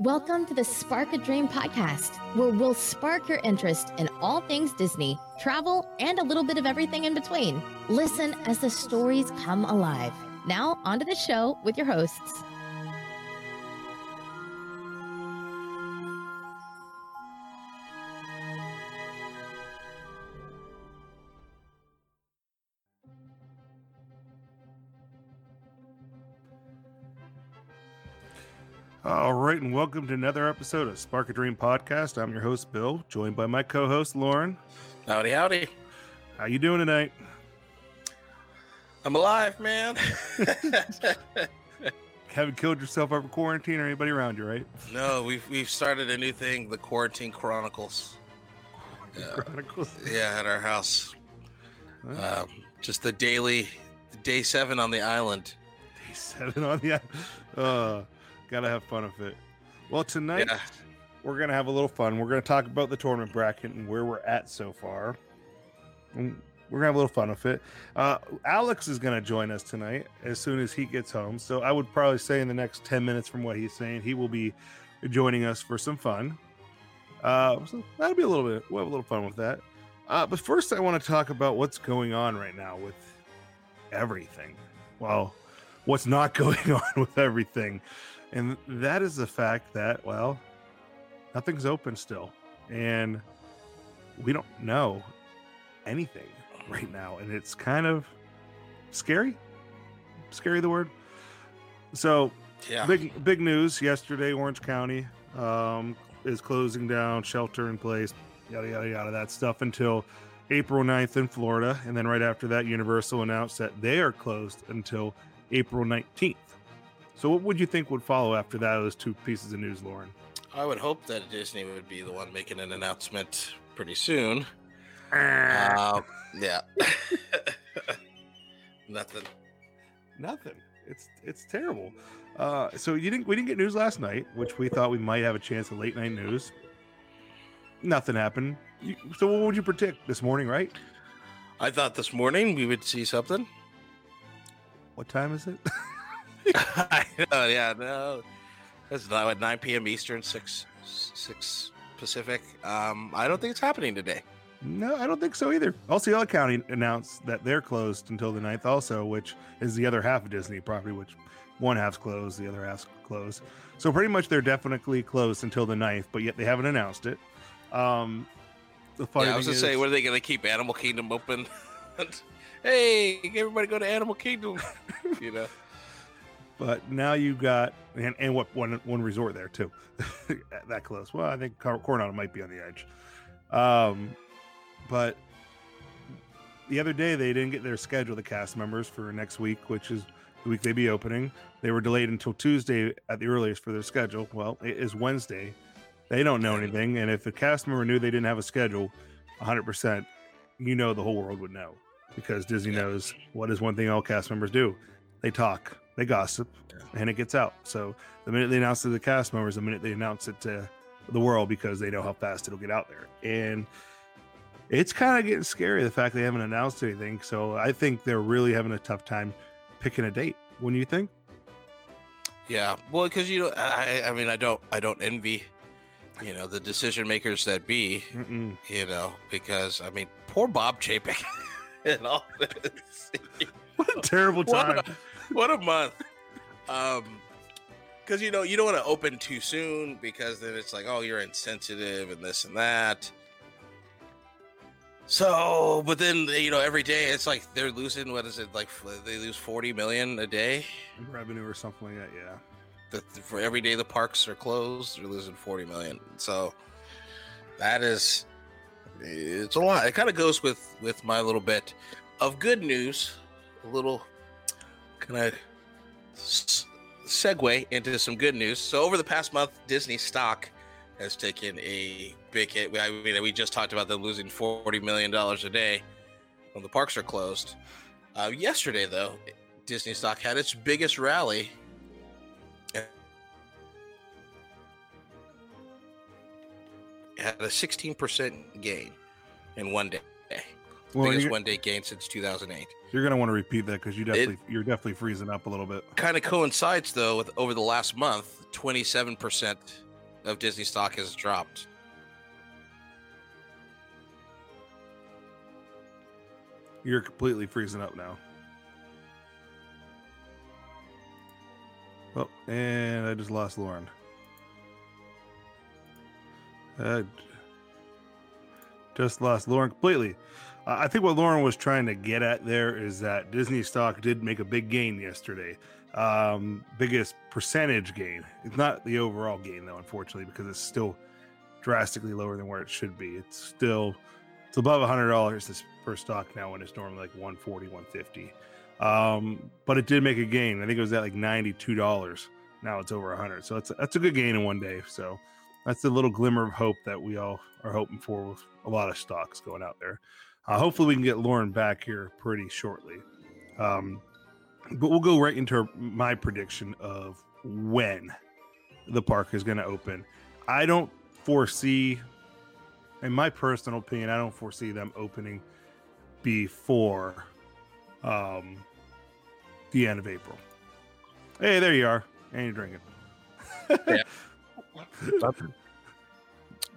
Welcome to the Spark a Dream podcast, where we'll spark your interest in all things Disney, travel, and a little bit of everything in between. Listen as the stories come alive. Now, on to the show with your hosts. All right, and welcome to another episode of Spark a Dream podcast. I'm your host Bill, joined by my co-host Lauren. Howdy, howdy. How you doing tonight? I'm alive, man. Haven't killed yourself over quarantine or anybody around you, right? no, we've we've started a new thing, the Quarantine Chronicles. Yeah, Chronicles. yeah at our house. Um, just the daily, day seven on the island. Day seven on the. Uh, gotta have fun with it. Well, tonight Yeah, we're gonna have a little fun. We're gonna talk about the tournament bracket and where we're at so far. And we're gonna have a little fun with it. Uh, Alex is gonna join us tonight as soon as he gets home. So I would probably say in the next ten minutes from what he's saying, he will be joining us for some fun. Uh, so that'll be a little bit. We'll have a little fun with that. Uh, but first, I want to talk about what's going on right now with everything. Well, what's not going on with everything, and that is the fact that well, nothing's open still. And we don't know anything right now. And it's kind of scary. Scary the word. So yeah. big big news. Yesterday orange county um, is closing down shelter in place yada yada yada that stuff until april 9th in florida. And then right after that universal announced that they are closed until april 19th so what would you think would follow after that those two pieces of news lauren I would hope that Disney would be the one making an announcement pretty soon. Um, yeah. Nothing. Nothing. It's it's terrible. Uh, so you didn't we didn't get news last night, which we thought we might have a chance of late night news. Nothing happened. You, so what would you predict this morning? Right? I thought this morning we would see something. What time is it? I know, yeah, no. It's now at 9 p.m. Eastern, 6 6 Pacific. Um, I don't think it's happening today. no, I don't think so either. Osceola County announced that they're closed until the 9th also, which is the other half of Disney property, which one half's closed, the other half's closed. So pretty much they're definitely closed until the 9th, but yet they haven't announced it. Um, the funny yeah, I was thing gonna say, what are they gonna keep Animal Kingdom open? hey, everybody go to Animal Kingdom. you know. But now you got and, and what one one resort there too, that close. Well, I think Cor- Coronado might be on the edge. Um, but the other day they didn't get their schedule, the cast members for next week, which is the week they'd be opening. They were delayed until Tuesday at the earliest for their schedule. Well, it is Wednesday. They don't know anything, and if the cast member knew they didn't have a schedule, 100, percent you know the whole world would know because Disney Yeah. knows what is one thing all cast members do. They talk, they gossip, and it gets out. So the minute they announce it to the cast members, the minute they announce it to the world, because they know how fast it'll get out there. And it's kind of getting scary the fact they haven't announced anything. So I think they're really having a tough time picking a date. When you think? Yeah. Well, because you know, I, I mean, I don't, I don't envy, you know, the decision makers that be, Mm-mm. you know, because I mean, poor Bob Chapek and all this. What a terrible time. What a, what a month. Um, because you know you don't want to open too soon because then it's like, oh, you're insensitive and this and that. So, but then you know every day it's like they're losing. What is it like? They lose forty million a day. Revenue or something like that. Yeah. The, for every day the parks are closed, they're losing forty million. So that is it's a lot. It kind of goes with with my little bit of good news. A little s- segue into some good news. So over the past month, Disney stock has taken a big hit. I mean, we just talked about them losing forty million dollars a day when the parks are closed. Uh, yesterday, though, Disney stock had its biggest rally. Had a sixteen percent gain in one day. Well, biggest one day gain since two thousand eight. you're gonna want to repeat that because you definitely you're definitely freezing up a little bit. kind of coincides though with over the last month 27% of Disney stock has dropped. You're completely freezing up now. Oh, and I just lost Lauren. Uh, just lost Lauren completely. Uh, I think what Lauren was trying to get at there is that Disney stock did make a big gain yesterday. Um, biggest percentage gain. It's not the overall gain though, unfortunately, because it's still drastically lower than where it should be. It's still it's above hundred dollars per stock now when it's normally like 140, 150. Um, but it did make a gain. I think it was at like $92. Now it's over 100. So that's that's a good gain in one day. So that's a little glimmer of hope that we all are hoping for with a lot of stocks going out there. Uh, hopefully, we can get Lauren back here pretty shortly. Um, but we'll go right into my prediction of when the park is going to open. I don't foresee, in my personal opinion, I don't foresee them opening before um, the end of April. Hey, there you are. And you're drinking. Yeah.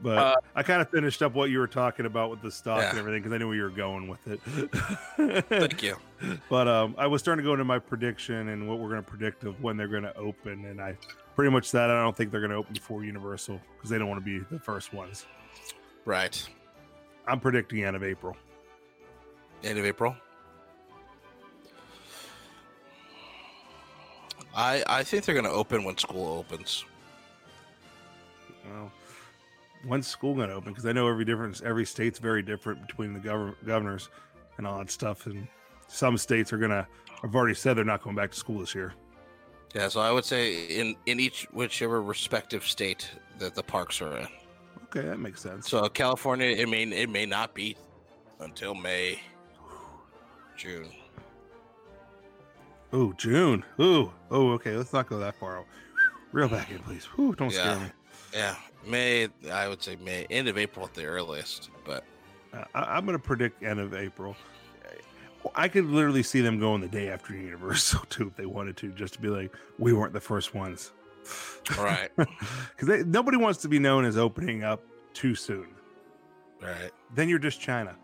but Uh, I kind of finished up what you were talking about with the stock and everything because I knew where you were going with it. Thank you. but um, I was starting to go into my prediction and what we're going to predict of when they're going to open, and I pretty much said I don't think they're going to open before Universal because they don't want to be the first ones. Right. I'm predicting end of April. End of April. I I think they're going to open when school opens. Well, when's school going to open? Because I know every different every state's very different between the governor governors and all that stuff, and some states are going to have already said they're not going back to school this year. Yeah, so I would say in in each whichever respective state that the parks are in. Okay, that makes sense. So California, it may it may not be until May, June. Oh, June. Ooh, oh, okay. Let's not go that far. Reel back in, please. Ooh, don't scare me. Yeah, May. I would say May, end of April at the earliest. But Uh, I, I'm going to predict end of April. I could literally see them going the day after Universal too, if they wanted to, just to be like, we weren't the first ones. all right, Because nobody wants to be known as opening up too soon. right. Then you're just China.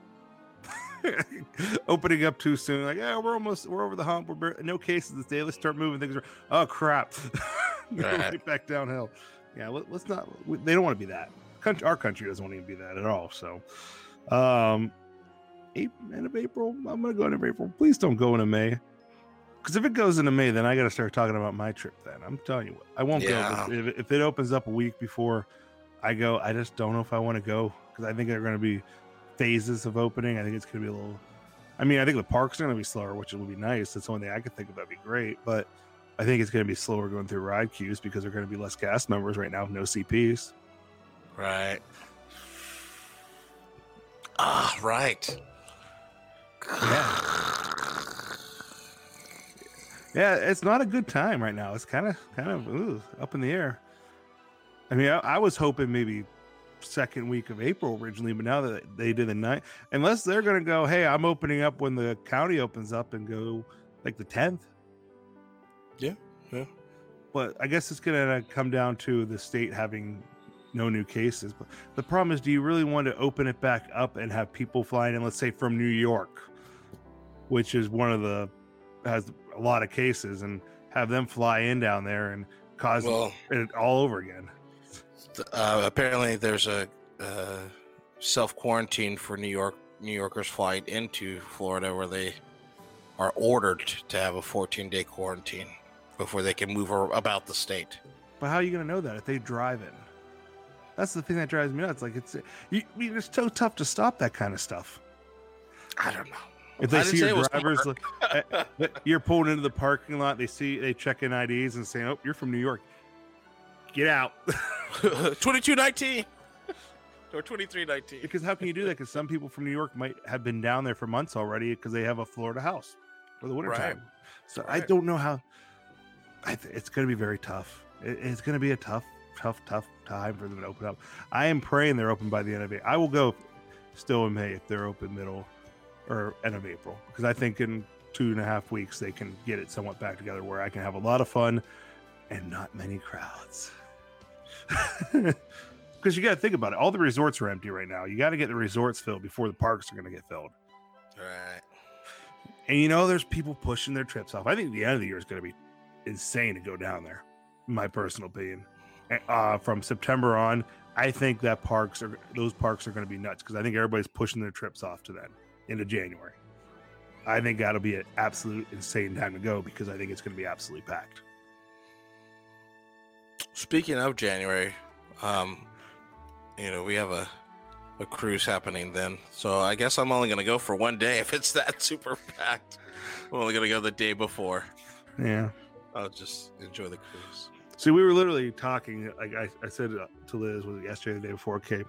opening up too soon, like, yeah, we're almost, we're over the hump. We're no cases this day. Let's start moving things. around. Oh crap! Right. right back downhill. Yeah, let, us not. we- They don't want to be that. Country, our country doesn't want to be that at all. So, um, April, end of April. I'm gonna go into April. Please don't go into May. Because if it goes into May, then I got to start talking about my trip. Then I'm telling you, what, I won't Yeah. go. If, if it opens up a week before I go, I just don't know if I want to go because I think they're going to be phases of opening. I think it's going to be a little. I mean, I think the parks are going to be slower, which will be nice. That's the only thing I could think of that'd be great. But I think it's going to be slower going through ride queues because there are going to be less cast members right now, no CPs. Right. Ah, right. Yeah, yeah, it's not a good time right now. It's kind of kind of ooh, up in the air. I mean, I, I was hoping maybe second week of April originally, but now that they did the night, unless they're going to go, hey, I'm opening up when the county opens up and go like the tenth. Yeah, yeah. But I guess it's going to come down to the state having no new cases. But the problem is, do you really want to open it back up and have people flying in, let's say from New York, which is one of the has a lot of cases, and have them fly in down there and cause Well, it all over again? uh, apparently there's a uh, self quarantine for New York New Yorkers flying into Florida where they are ordered to have a 14 day quarantine before they can move about the state. But how are you going to know that if they drive in? That's the thing that drives me nuts. Like it's you, I mean, it's so tough to stop that kind of stuff. I don't know. If they see your drivers, like, eh, eh, you're pulling into the parking lot. They see, they check in IDs and saying, "Oh, you're from New York. Get out." 2219 or 2319. because how can you do that? Because some people from New York might have been down there for months already because they have a Florida house for the wintertime. So I don't know how. I th- it's going to be very tough. It- it's going to be a tough, tough, tough time for them to open up. I am praying they're open by the end of May. I will go still in May if they're open middle or end of April because I think in two and a half weeks they can get it somewhat back together where I can have a lot of fun and not many crowds. Because you got to think about it. All the resorts are empty right now. You got to get the resorts filled before the parks are going to get filled. Right. And you know, there's people pushing their trips off. I think the end of the year is going to be insane to go down there. In my personal opinion. Uh, from September on, I think that parks are those parks are going to be nuts because I think everybody's pushing their trips off to then into January. I think that'll be an absolute insane time to go because I think it's going to be absolutely packed. Speaking of January, um, you know, we have a a cruise happening then. So I guess I'm only gonna go for one day if it's that super packed. I'm only gonna go the day before. Yeah. I'll just enjoy the cruise. See, we were literally talking. Like I, I said to Liz was yesterday, the day before. Okay,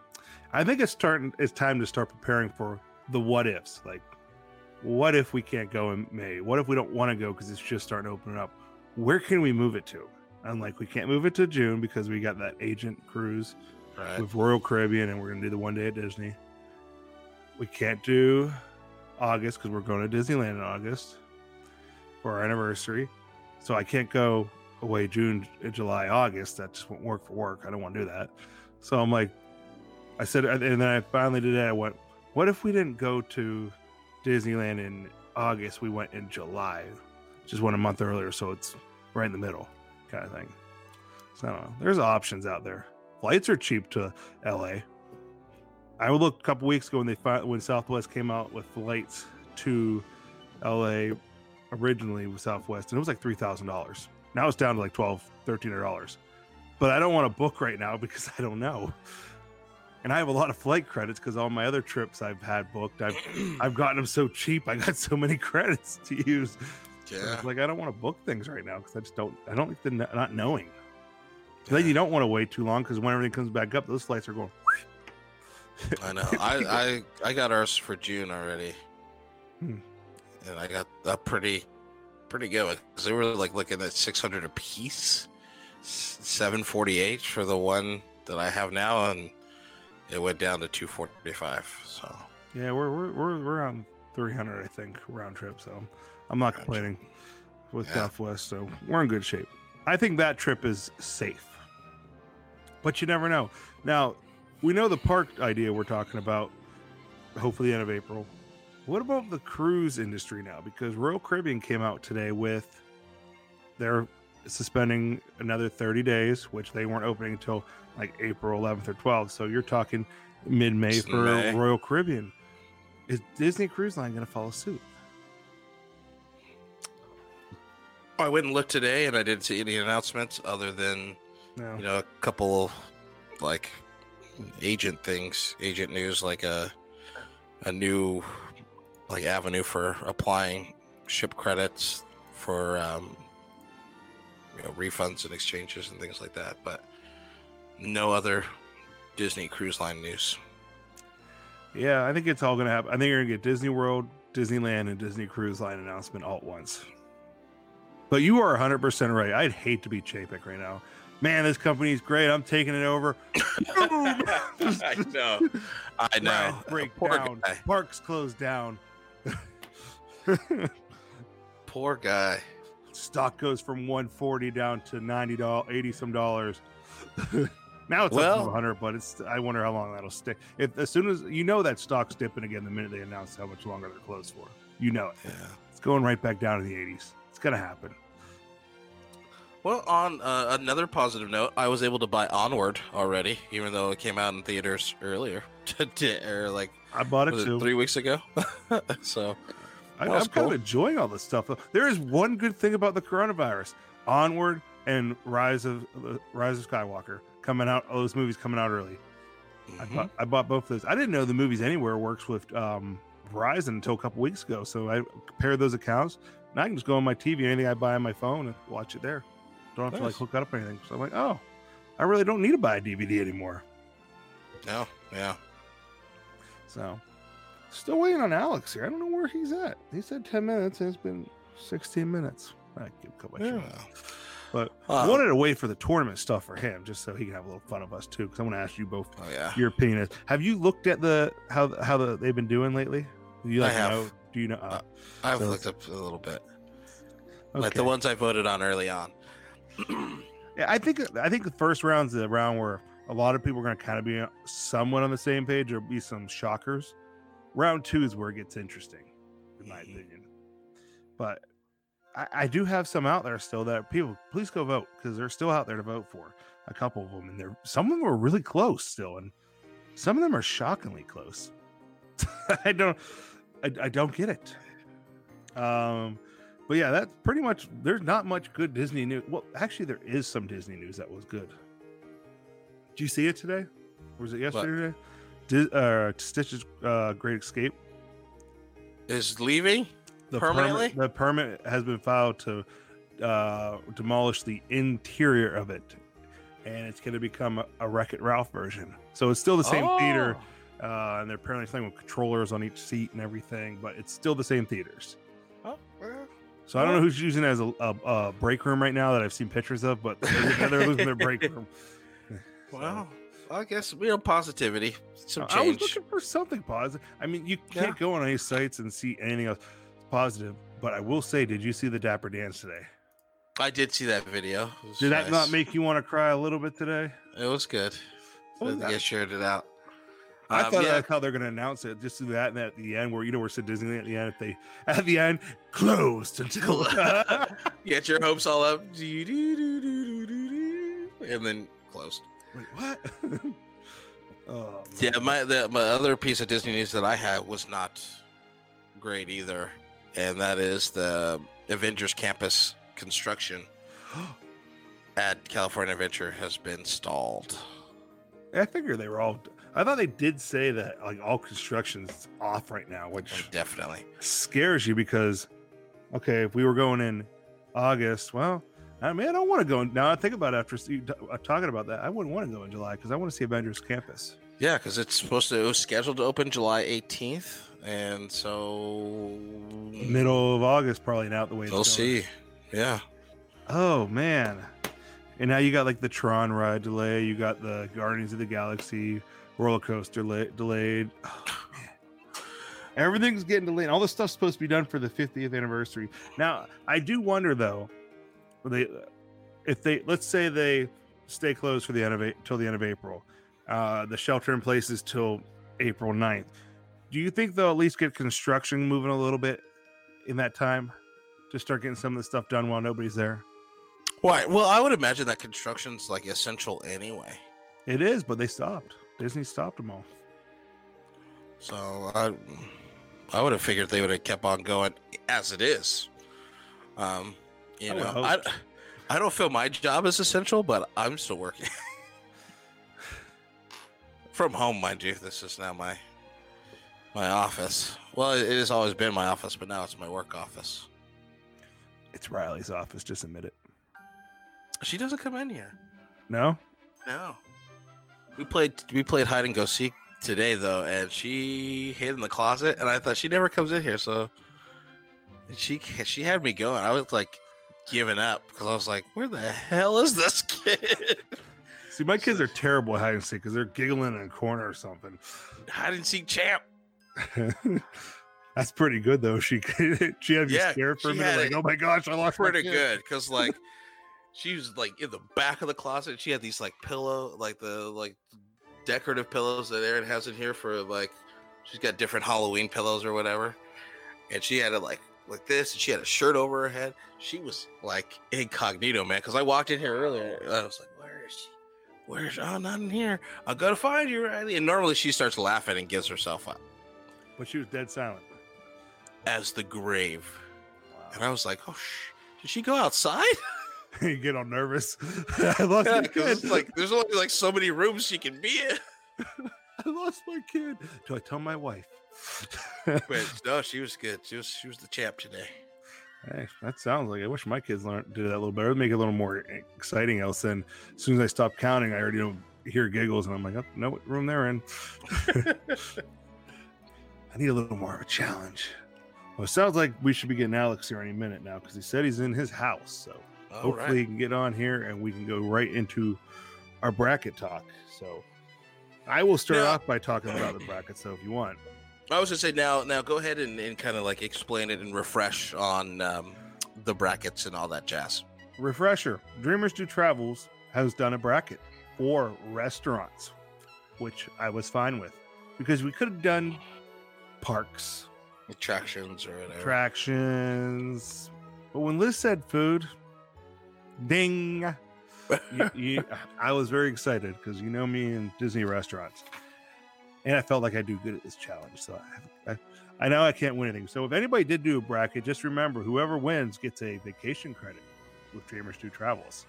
I think it's starting. It's time to start preparing for the what ifs. Like, what if we can't go in May? What if we don't want to go because it's just starting to open up? Where can we move it to? And like, we can't move it to June because we got that agent cruise Right. with Royal Caribbean, and we're gonna do the one day at Disney. We can't do August because we're going to Disneyland in August for our anniversary. So I can't go away June, uh, July, August. That just won't work for work. I don't want to do that. So I'm like, I said, and then I finally did it. I went, what if we didn't go to Disneyland in August? We went in July, just went a month earlier. So it's right in the middle kind of thing. So I don't know. There's options out there. Flights are cheap to LA. I looked a couple weeks ago when they when Southwest came out with flights to LA originally with Southwest, and it was like three thousand dollars. Now it's down to like twelve, thirteen hundred dollars. But I don't want to book right now because I don't know. And I have a lot of flight credits because all my other trips I've had booked, I've I've gotten them so cheap. I got so many credits to use. Yeah. it's like I don't want to book things right now because I just don't. I don't like the not knowing. Then you don't want to wait too long because when everything comes back up, those flights are going. I know. I, I I got ours for June already, Hmm. And I got a pretty pretty good because they were like looking at six hundred a piece, seven forty eight for the one that I have now, and it went down to two forty five. So Yeah, we're we're we're, we're on three hundred, I think, round trip. So I'm not Gotcha. complaining with Yeah. Southwest. So we're in good shape. I think that trip is safe, but you never know. Now we know the park idea we're talking about. Hopefully, the end of April. What about the cruise industry now? Because Royal Caribbean came out today with they're suspending another 30 days, which they weren't opening until like April 11th or 12th. So you're talking mid May for May. Royal Caribbean. Is Disney Cruise Line going to follow suit? Oh, I went and looked today, and I didn't see any announcements other than No. you know a couple like agent things, agent news, like a a new like avenue for applying ship credits for um, you know refunds and exchanges and things like that, but no other Disney Cruise Line news. Yeah, I think it's all going to happen. I think you're going to get Disney World, Disneyland, and Disney Cruise Line announcement all at once. But you are 100% right. I'd hate to be Chapek right now. Man, this company's great. I'm taking it over. I know, I know. Break down. guy. Parks closed down. Poor guy. Stock goes from 140 down to 90 dollars, 80 some dollars. now it's up Well- to 100, but it's. I wonder how long that'll stick. If as soon as you know that stock's dipping again the minute they announce how much longer they're closed for, you know it. Yeah. It's going right back down to the 80s. It's gonna happen. Well, on uh, another positive note, I was able to buy Onward already, even though it came out in theaters earlier, or like I bought it it three weeks ago. so I, That I'm was kind of enjoying all this stuff. There is one good thing about the coronavirus: Onward and Rise of uh, Rise of Skywalker coming out. All those movies coming out early. I mhm. bought I bought both of those. I didn't know the Movies Anywhere works with um, Verizon until a couple weeks ago. So I compared those accounts. Now I can just go on my TV, anything I buy on my phone, and watch it there. Don't have to like hook up or anything. So I'm like, oh, I really don't need to buy a DVD anymore. no, yeah, So still waiting on Alex here. I don't know where he's at. He said 10 minutes, and it's been 16 minutes. I give a couple yeah. But Uh, I wanted to wait for the tournament stuff for him, just so he can have a little fun of us too. Because I want to ask you both Oh yeah. your opinion. Is have you looked at the how how the, they've been doing lately? Do you I like have. know? Do you know? Uh, I've so- looked up a little bit, okay. like the ones I voted on early on. Yeah, I think I think the first round's the round where a lot of people are going to kind of be somewhat on the same page. There'll be some shockers. Round two is where it gets interesting, in my Mhm. opinion. But I, I do have some out there still that people please go vote because they're still out there to vote for. A couple of them, and they're some of them are really close still, and some of them are shockingly close. I don't, I, I don't get it. Um, but yeah, that's pretty much. There's not much good Disney news. Well, actually, there is some Disney news that was good. Did you see it today? Or was it yesterday? Di- uh, Stitch's uh, Great Escape. Is leaving? The Permanently? Permit, the permit has been filed to uh, demolish the interior of it, and it's going to become a, a Wreck It Ralph version. So it's still the same theater, Oh. uh, and they're apparently playing with controllers on each seat and everything, but it's still the same theaters. Oh, well, So I don't know who's using it as a, a, a break room right now that I've seen pictures of, but they're, they're losing their break room. So, well, I guess we have positivity. Some change. I was looking for something positive. I mean, you can't go on any sites and see anything else positive. But I will say, did you see the Dapper Dance today? I did see that video. Did that not make you want to cry a little bit today? It was good. Oh, I shared it out. I Um, thought yeah. that's how they're going to announce it. Just do that, and at the end, where you know we're at Disney at the end, if they at the end closed until Get your hopes all up. And then closed. Wait, what? oh, Yeah, my the, my other piece of Disney news that I had was not great either, and that is the Avengers Campus construction at California Adventure has been stalled. I figured they were all. I thought they did say that like all construction's off right now, which oh, Definitely. scares you because okay, if we were going in August, well, I mean, I don't want to go. in- Now I think about it after uh, talking about that, I wouldn't want to go in July because I want to see Avengers Campus. Yeah, because it's supposed to it was scheduled to open July 18th, and so Middle of August, probably not the way. We'll see. Yeah. Oh man. And now you got like the Tron ride delay, you got the Guardians of the Galaxy roller coaster la- delayed. Oh. Everything's getting delayed. All this stuff's supposed to be done for the 50th anniversary. Now, I do wonder though, they if they let's say they stay closed for the end of till the end of April. Uh the shelter in place is till April 9th. Do you think they'll at least get construction moving a little bit in that time to start getting some of the stuff done while nobody's there? Why? Well, I would imagine that construction's like essential anyway. It is, but they stopped. Disney stopped them all. So I, I would have figured they would have kept on going as it is. Um, you I know, I. I don't feel my job is essential, but I'm still working from home, mind you. This is now my my office. Well, it has always been my office, but now it's my work office. It's Riley's office. Just admit it. She doesn't come in here. No, No. We played we played hide and go seek today though, and she hid in the closet, and I thought she never comes in here, so she she had me going. I was like giving up because I was like, where the hell is this kid? see, my kids are terrible at hide and seek because they're giggling in a corner or something. hide and seek champ. That's pretty good though. She she had you Yeah, scared for a minute, like, oh my gosh, I lost Pretty good because like she was like in the back of the closet. She had these like pillow, like the like decorative pillows that Erin has in here for like she's got different Halloween pillows or whatever. And she had it like like this, and she had a shirt over her head. She was like incognito, man. Because I walked in here earlier, I was like, "Where is she? Where's she? Oh, not in here. I gotta find you, Riley." And normally she starts laughing and gives herself up But she was dead silent. as the grave. And I was like, "Oh, sh- did she go outside?" you get all nervous. I lost Yeah, my kid. it's like there's only like so many rooms she can be in. I lost my kid. Do I tell my wife? But no, she was good. She was she was the champ today. Hey, that sounds like I wish my kids learned did that a little better. It'd make it a little more exciting. Else, then as soon as I stop counting, I already know hear giggles, and I'm like, oh, know what room they're in. I need a little more of a challenge. Well, it sounds like we should be getting Alex here any minute now because he said he's in his house. So All hopefully right. he can get on here and we can go right into our bracket talk. So I will start off by talking about the bracket. So if you want, I was gonna say now now go ahead and, and kind of like explain it and refresh on um, the brackets and all that jazz. refresher Dreamers Do Travels has done a bracket for restaurants, which I was fine with because we could have done parks, Attractions or whatever. attractions. But when Liz said food, ding. you, you, I was very excited because you know me in Disney restaurants, and I felt like I do good at this challenge. So I, I, I know I can't win anything. So if anybody did do a bracket, just remember whoever wins gets a vacation credit with Dreamers Do Travels.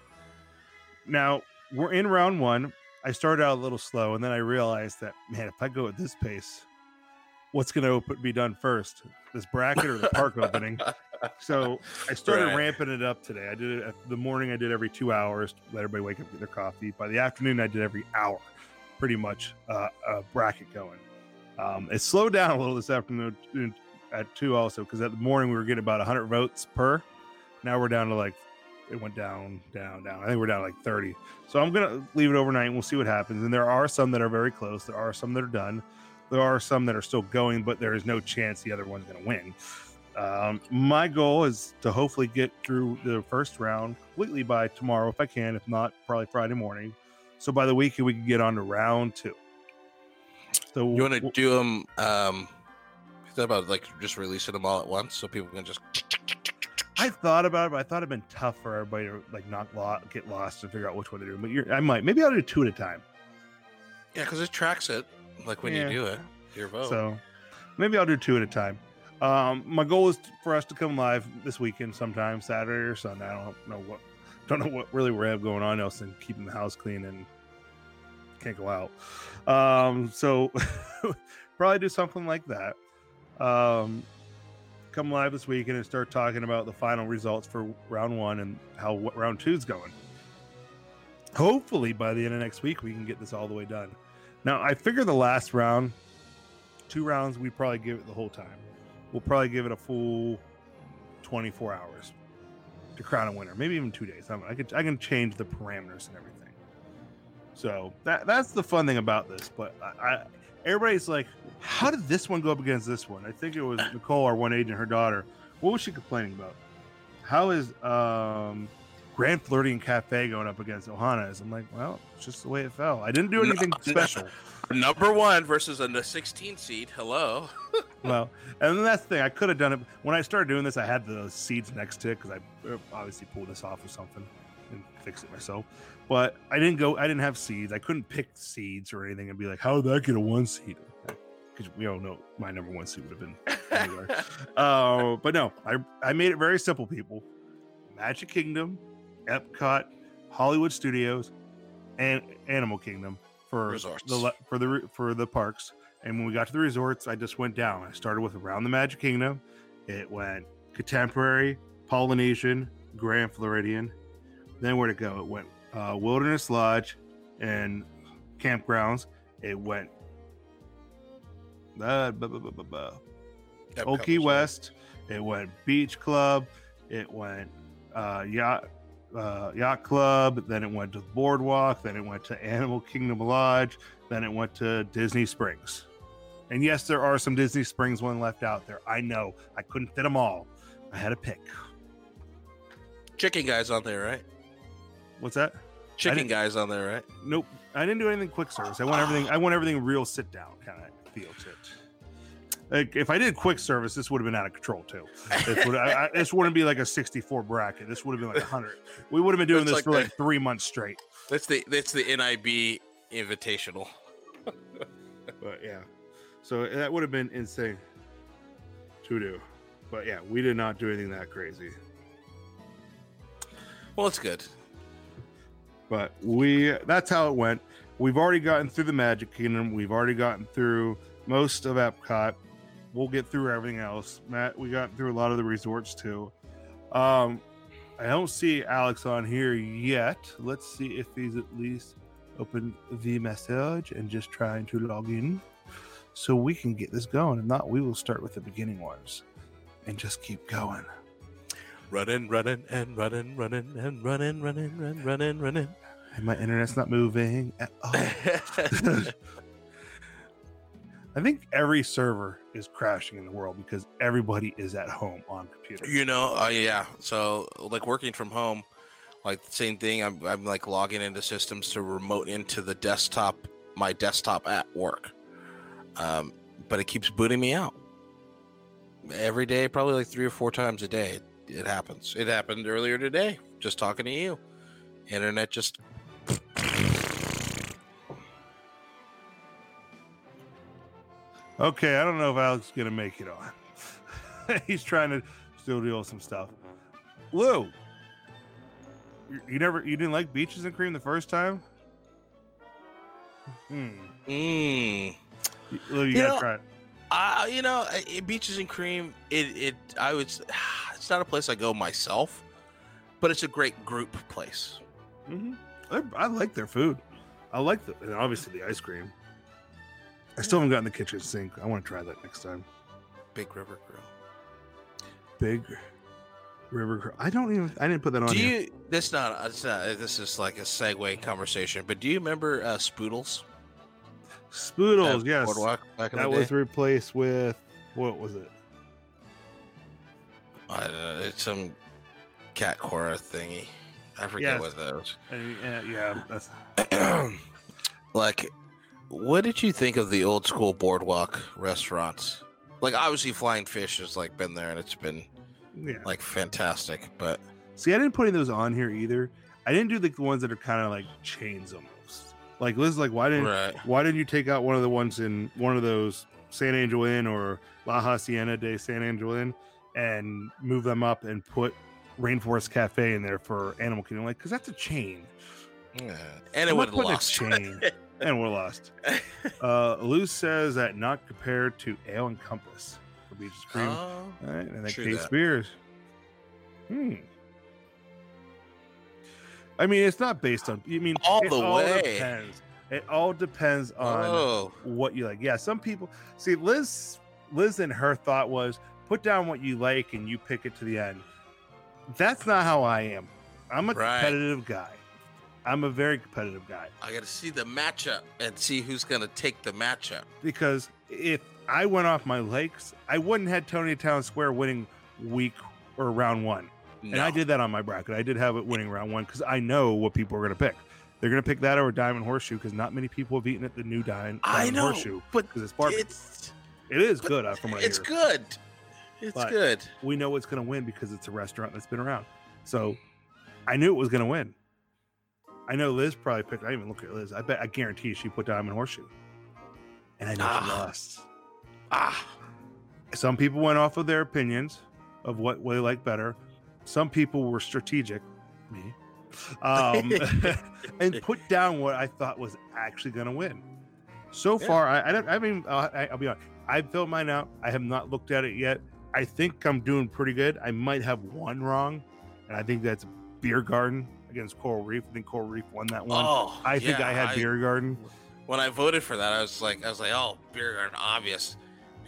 Now we're in round one. I started out a little slow, and then I realized that man, if I go at this pace, what's going to be done first? This bracket or the park opening? So I started Right. ramping it up today. I did it the morning. I did every two hours. Let everybody wake up, get their coffee. By the afternoon, I did every hour, pretty much uh, a bracket going. Um, it slowed down a little this afternoon at two also because at the morning we were getting about 100 votes per. Now we're down to like it went down, down, down. I think we're down to like 30. So I'm gonna leave it overnight and we'll see what happens. And there are some that are very close. There are some that are done. There are some that are still going, but there is no chance the other one's gonna win. Um, my goal is to hopefully get through the first round completely by tomorrow if I can. If not, probably Friday morning. So by the weekend we can get on to round two. So You want to do them? Um, you thought about like just releasing them all at once so people can just. I thought about it, but I thought it'd been tough for everybody to like not lo- get lost and figure out which one to do. But you're, I might, maybe I'll do two at a time. Yeah, because it tracks it like when Yeah. you do it. Your vote. So maybe I'll do two at a time. Um, my goal is for us to come live this weekend sometime, Saturday or Sunday. I don't know what, don't know what really we have going on else than keeping the house clean and can't go out. Um, so probably do something like that. Um, come live this weekend and start talking about the final results for round one and how what round two's going. Hopefully by the end of next week we can get this all the way done. Now I figure the last round, two rounds, we probably give it the whole time. We'll probably give it a full 24 hours to crown a winner, maybe even two days. I, I could I can change the parameters and everything. So that that's the fun thing about this. But I, I everybody's like, how did this one go up against this one? I think it was Nicole, our one agent, her daughter. What was she complaining about? How is um Grand Floridian Cafe going up against Ohana's? I'm like, well, it's just the way it fell. I didn't do anything special. Number one versus a 16 seed. Hello. well, and that's the thing. I could have done it when I started doing this. I had the seeds next to it because I uh, obviously pulled this off or something and fix it myself. But I didn't go. I didn't have seeds. I couldn't pick seeds or anything and be like, "How did that get a one seed?" Because we all know my number one seed would have been anywhere. uh, but no, I I made it very simple, people. Magic Kingdom, Epcot, Hollywood Studios, and Animal Kingdom for Resorts. the for the for the parks. And when we got to the resorts, I just went down. I started with around the Magic Kingdom. It went Contemporary, Polynesian, Grand Floridian. Then where to go? It went uh, Wilderness Lodge and campgrounds. It went uh, bu- bu- bu- bu- bu- Epcot Old Key West. It went Beach Club. It went uh, yacht uh, yacht club. Then it went to the Boardwalk. Then it went to Animal Kingdom Lodge. Then it went to Disney Springs. And yes, there are some Disney Springs one left out there. I know. I couldn't fit them all. I had to pick. Chicken guys on there, right? What's that? Chicken guys on there, right? Nope. I didn't do anything quick service. I want everything. I want everything real sit down kind of feel to it. Like if I did quick service, this would have been out of control too. This, would, I, I, this wouldn't be like a 64 bracket. This would have been like 100. We would have been doing That's this like for the- like three months straight. That's the that's the NIT Invitational. But yeah, so that would have been insane to do. But yeah, we did not do anything that crazy. Well, it's good. But we that's how it went. We've already gotten through the Magic Kingdom. We've already gotten through most of Epcot. We'll get through everything else. Matt, we got through a lot of the resorts too. Um, I don't see Alex on here yet. Let's see if he's at least opened the message and just trying to log in so we can get this going. If not, we will start with the beginning ones and just keep going. Running, running, and running, running, and running, running, running, running, running. And my internet's not moving at all. I think every server is crashing in the world because everybody is at home on computer. you know, uh, yeah. So, like working from home, Like the same thing. I'm I'm like logging into systems to remote into the desktop, my desktop at work. Um, but it keeps booting me out every day, probably like three or four times a day. It happens. It happened earlier today. Just talking to you, internet just. Okay, I don't know if Alex is gonna make it on. He's trying to still deal with some stuff. Lou, you, you never, you didn't like beaches and cream the first time. Hmm. Mm. Lou, you, You gotta know- try it. Uh, you know, it, beaches and cream. It, it. I would. It's not a place I go myself, but it's a great group place. hmm I, I like their food. I like the, and obviously the ice cream. I still haven't gotten the kitchen sink. I want to try that next time. Big River Grill. Big River. Gr- I don't even. I didn't put that on. Do here. you? This not. It's not. This is like a segue conversation. But do you remember uh, Spoodles? Spoodles? at Yes. Boardwalk back in That the was replaced with what was it? I don't know. It's some cat cora thingy. I forget Yes. what those. Uh, yeah, yeah, that's like, what did you think of the old school boardwalk restaurants? Like, obviously, Flying Fish has like been there and it's been yeah. like fantastic. But See, I didn't put any of those on here either. I didn't do the ones that are kind of like chains almost. Like Liz, like why didn't right, why didn't you take out one of the ones in one of those San Angel Inn or La Hacienda de San Angel Inn and move them up and put Rainforest Cafe in there for Animal Kingdom? Like, because that's a chain. yeah. and it I'm would not a lost. chain, and we're lost. Uh, Lou says that not compared to Ale and Compass for Beaches Cream. Oh, All right, and then Kate that. Spears. Hmm. I mean, it's not based on. You mean All the all way. Depends. It all depends on oh, what you like. Yeah, some people see Liz. Liz and her thought was put down what you like and you pick it to the end. That's not how I am. I'm a Right. competitive guy. I'm a very competitive guy I got to see the matchup and see who's gonna take the matchup. because if I went off my likes, I wouldn't had Tony Town Square winning week or round one. And I did that on my bracket. I did have it winning round one because I know what people are going to pick. They're going to pick that over Diamond Horseshoe because not many people have eaten at the new Diamond, I know, Horseshoe but it's barbecue. it's it is good uh, from what it's good. It's But- good. We know it's going to win because it's a restaurant that's been around. So I knew it was going to win. I know Liz probably picked. I didn't even look at Liz. I bet I guarantee she put Diamond Horseshoe, and I know she Ah. lost. Ah, Some people went off of their opinions of what they like better. Some people were strategic, me, um, and put down what I thought was actually going to win. So Yeah. far, I, I don't. I mean, uh, I, I'll be honest. I filled mine out. I have not looked at it yet. I think I'm doing pretty good. I might have one wrong, and I think that's Beer Garden against Coral Reef. I think Coral Reef won that one. oh, I think yeah, I had Beer Garden. When I voted for that, I was like, I was like, oh, beer garden, obvious.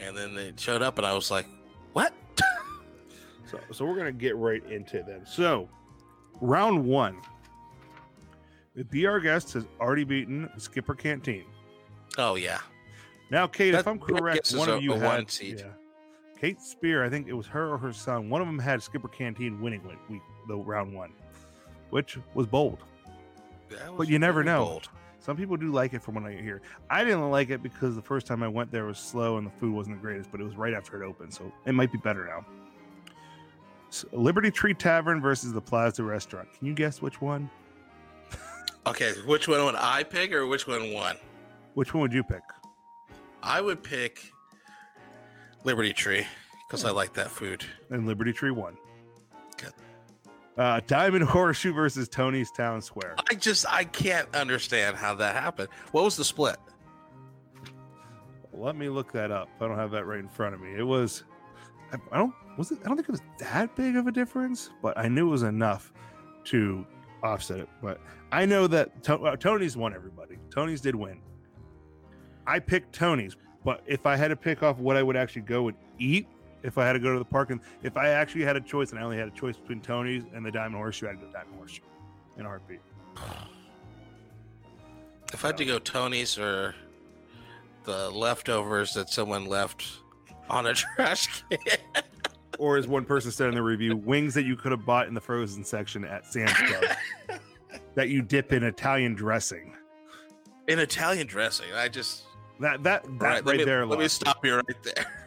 And then they showed up, and I was like, what? So, so we're gonna get right into them. So, round one, the Be Our Guest has already beaten Skipper Canteen. Oh yeah, Now, Kate, if I'm correct, guess is one a- of you a had one seed. Yeah, Kate Spear. I think it was her or her son. One of them had Skipper Canteen winning week, week the round one, which was bold. That But you never know. bold. Some people do like it from what I hear. I didn't like it because the first time I went there was slow and the food wasn't the greatest, but it was right after it opened, so it might be better now. So, Liberty Tree Tavern versus the Plaza Restaurant. Can you guess which one? Okay, which one would I pick, or which one won? Which one would you pick? I would pick Liberty Tree because I hmm. like that food. And Liberty Tree won. Uh, Diamond Horseshoe versus Tony's Town Square. I just I can't understand how that happened. What was the split? Let me look that up. I don't have that right in front of me. It was, I, I don't was it. I don't think it was that big of a difference, but I knew it was enough to offset it. But I know that to, uh, Tony's won everybody. Tony's did win. I picked Tony's, but if I had to pick off what I would actually go and eat, if I had to go to the park, and if I actually had a choice, and I only had a choice between Tony's and the Diamond Horseshoe, I'd go Diamond Horseshoe in a heartbeat. If I had to go Tony's or the leftovers that someone left on a trash can. or as one person said in the review, wings that you could have bought in the frozen section at Sam's Club that you dip in Italian dressing. In Italian dressing, I just That that that right, let me, there. Let me stop you right there.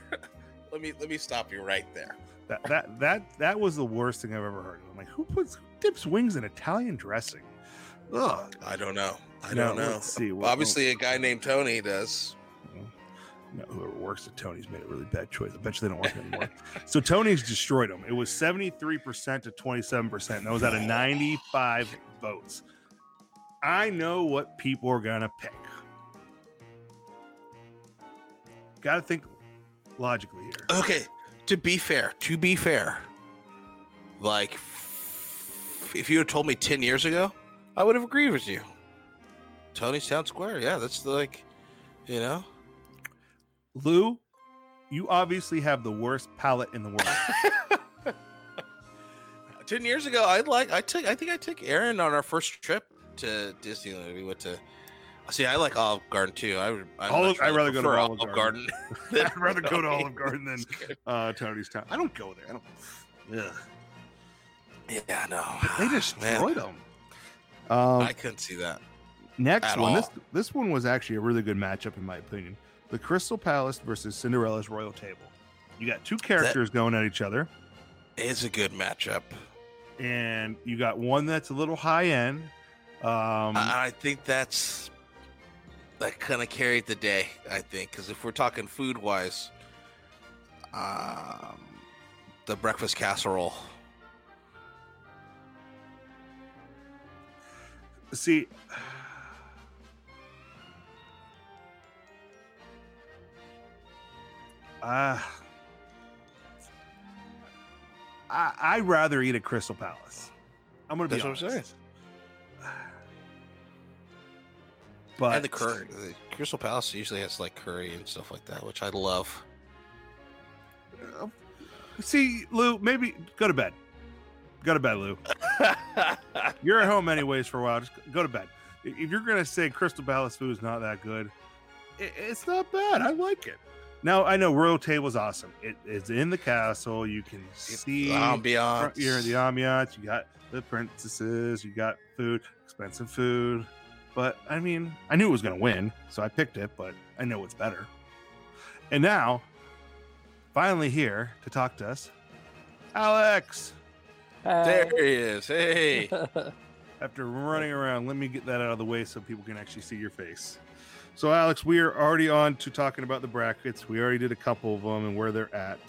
Let me let me stop you right there. That that that that was the worst thing I've ever heard. I'm like, who puts who dips wings in Italian dressing? Ugh. I don't know. I No, don't know. let's see, what- Obviously, oh. a guy named Tony does. Mm-hmm. No, whoever works at Tony's made a really bad choice. I bet you they don't work anymore. so Tony's destroyed them. It was 73% to 27%. And that was out of 95 votes. I know what people are gonna pick. Gotta think logically here. Okay, to be fair, to be fair, like if you had told me ten years ago, I would have agreed with you. Tony's Town Square, yeah, that's like, you know, Lou, you obviously have the worst palate in the world. ten years ago, I like, I took, I think I took Aaron on our first trip to Disneyland. We went to. See, I like Olive Garden too. I would. I'd Olive- I'd rather go to prefer Olive Garden. than I'd rather go to Olive Garden than uh, Tony's Town. I don't go there. I don't. Ugh. Yeah, no, They Man, destroyed them. Um, I couldn't see that. Next at one. This all. this one was actually a really good matchup in my opinion. The Crystal Palace versus Cinderella's Royal Table. You got two characters going at each other, It's a good matchup. and you got one that's a little high end. Um, I, I think that's that kind of carried the day. I think because if we're talking food wise, um, the breakfast casserole. see, uh, I I'd rather eat at Crystal Palace. I'm gonna be That's what I'm saying. But and the curry. The Crystal Palace usually has like curry and stuff like that, which I love. Uh, See, Lou, maybe go to bed. Go to bed, Lou. You're at home anyways for a while. Just go to bed. If you're gonna say Crystal Palace food is not that good, it's not bad. I like it. Now I know Royal Table's awesome. It is in the castle. You can see ambiance. you're in the ambiance. You got the princesses. You got food, expensive food. But I mean, I knew it was gonna win, so I picked it. But I know what's better. And now, finally here to talk to us, Alex. there he is. Hey. after running around, let me get that out of the way so people can actually see your face. So, Alex, we are already on to talking about the brackets. We already did a couple of them and where they're at.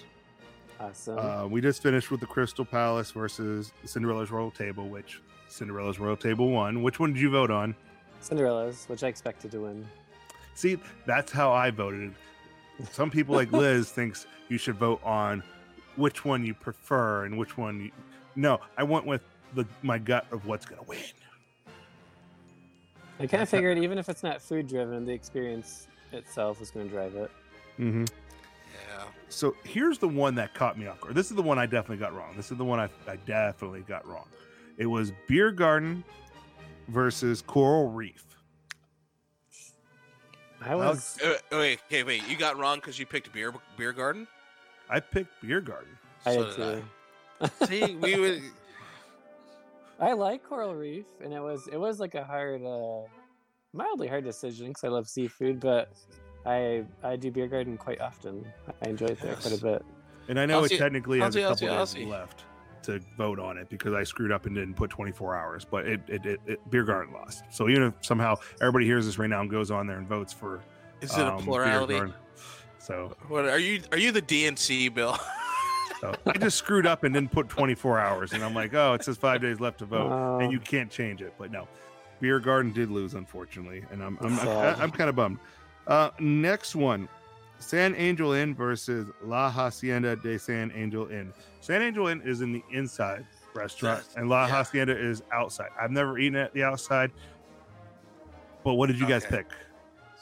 awesome. Uh, we just finished with the Crystal Palace versus Cinderella's Royal Table, which Cinderella's Royal Table won. Which one did you vote on? Cinderella's, which I expected to win. See, that's how I voted. Some people like Liz thinks you should vote on which one you prefer and which one. You... No, I went with the my gut of what's gonna win. I kind of figured even if it's not food driven, the experience itself is going to drive it. Mm-hmm. Yeah. So here's the one that caught me off guard. This is the one I definitely got wrong. This is the one I, I definitely got wrong. It was Beer Garden versus Coral Reef. I was. Uh, wait, okay, wait. You got wrong because you picked beer beer garden. I picked Beer Garden. I So did did too. See, we would. I like Coral Reef, and it was it was like a hard, uh, mildly hard decision because I love seafood, but I I do beer garden quite often. I enjoy it there quite a bit. And I know I'll it see- technically has a I'll couple see- I'll days see. left to vote on it because I screwed up and didn't put 24 hours, but it, it, it, it Beer Garden lost. So even if somehow everybody hears this right now and goes on there and votes for Is it a um, Beer plurality? So, What are you? Are you the DNC, Bill? so I just screwed up and didn't put 24 hours, and I'm like, oh, it says five days left to vote. Uh, and you can't change it. But no, Beer Garden did lose, unfortunately, and I'm I'm, I'm, I'm kind of bummed. Uh, next one, San Angel Inn versus La Hacienda de San Angel Inn. San Angel Inn is in the inside restaurant, Yes, and La yeah. Hacienda is outside. I've never eaten at the outside, but what did you guys pick?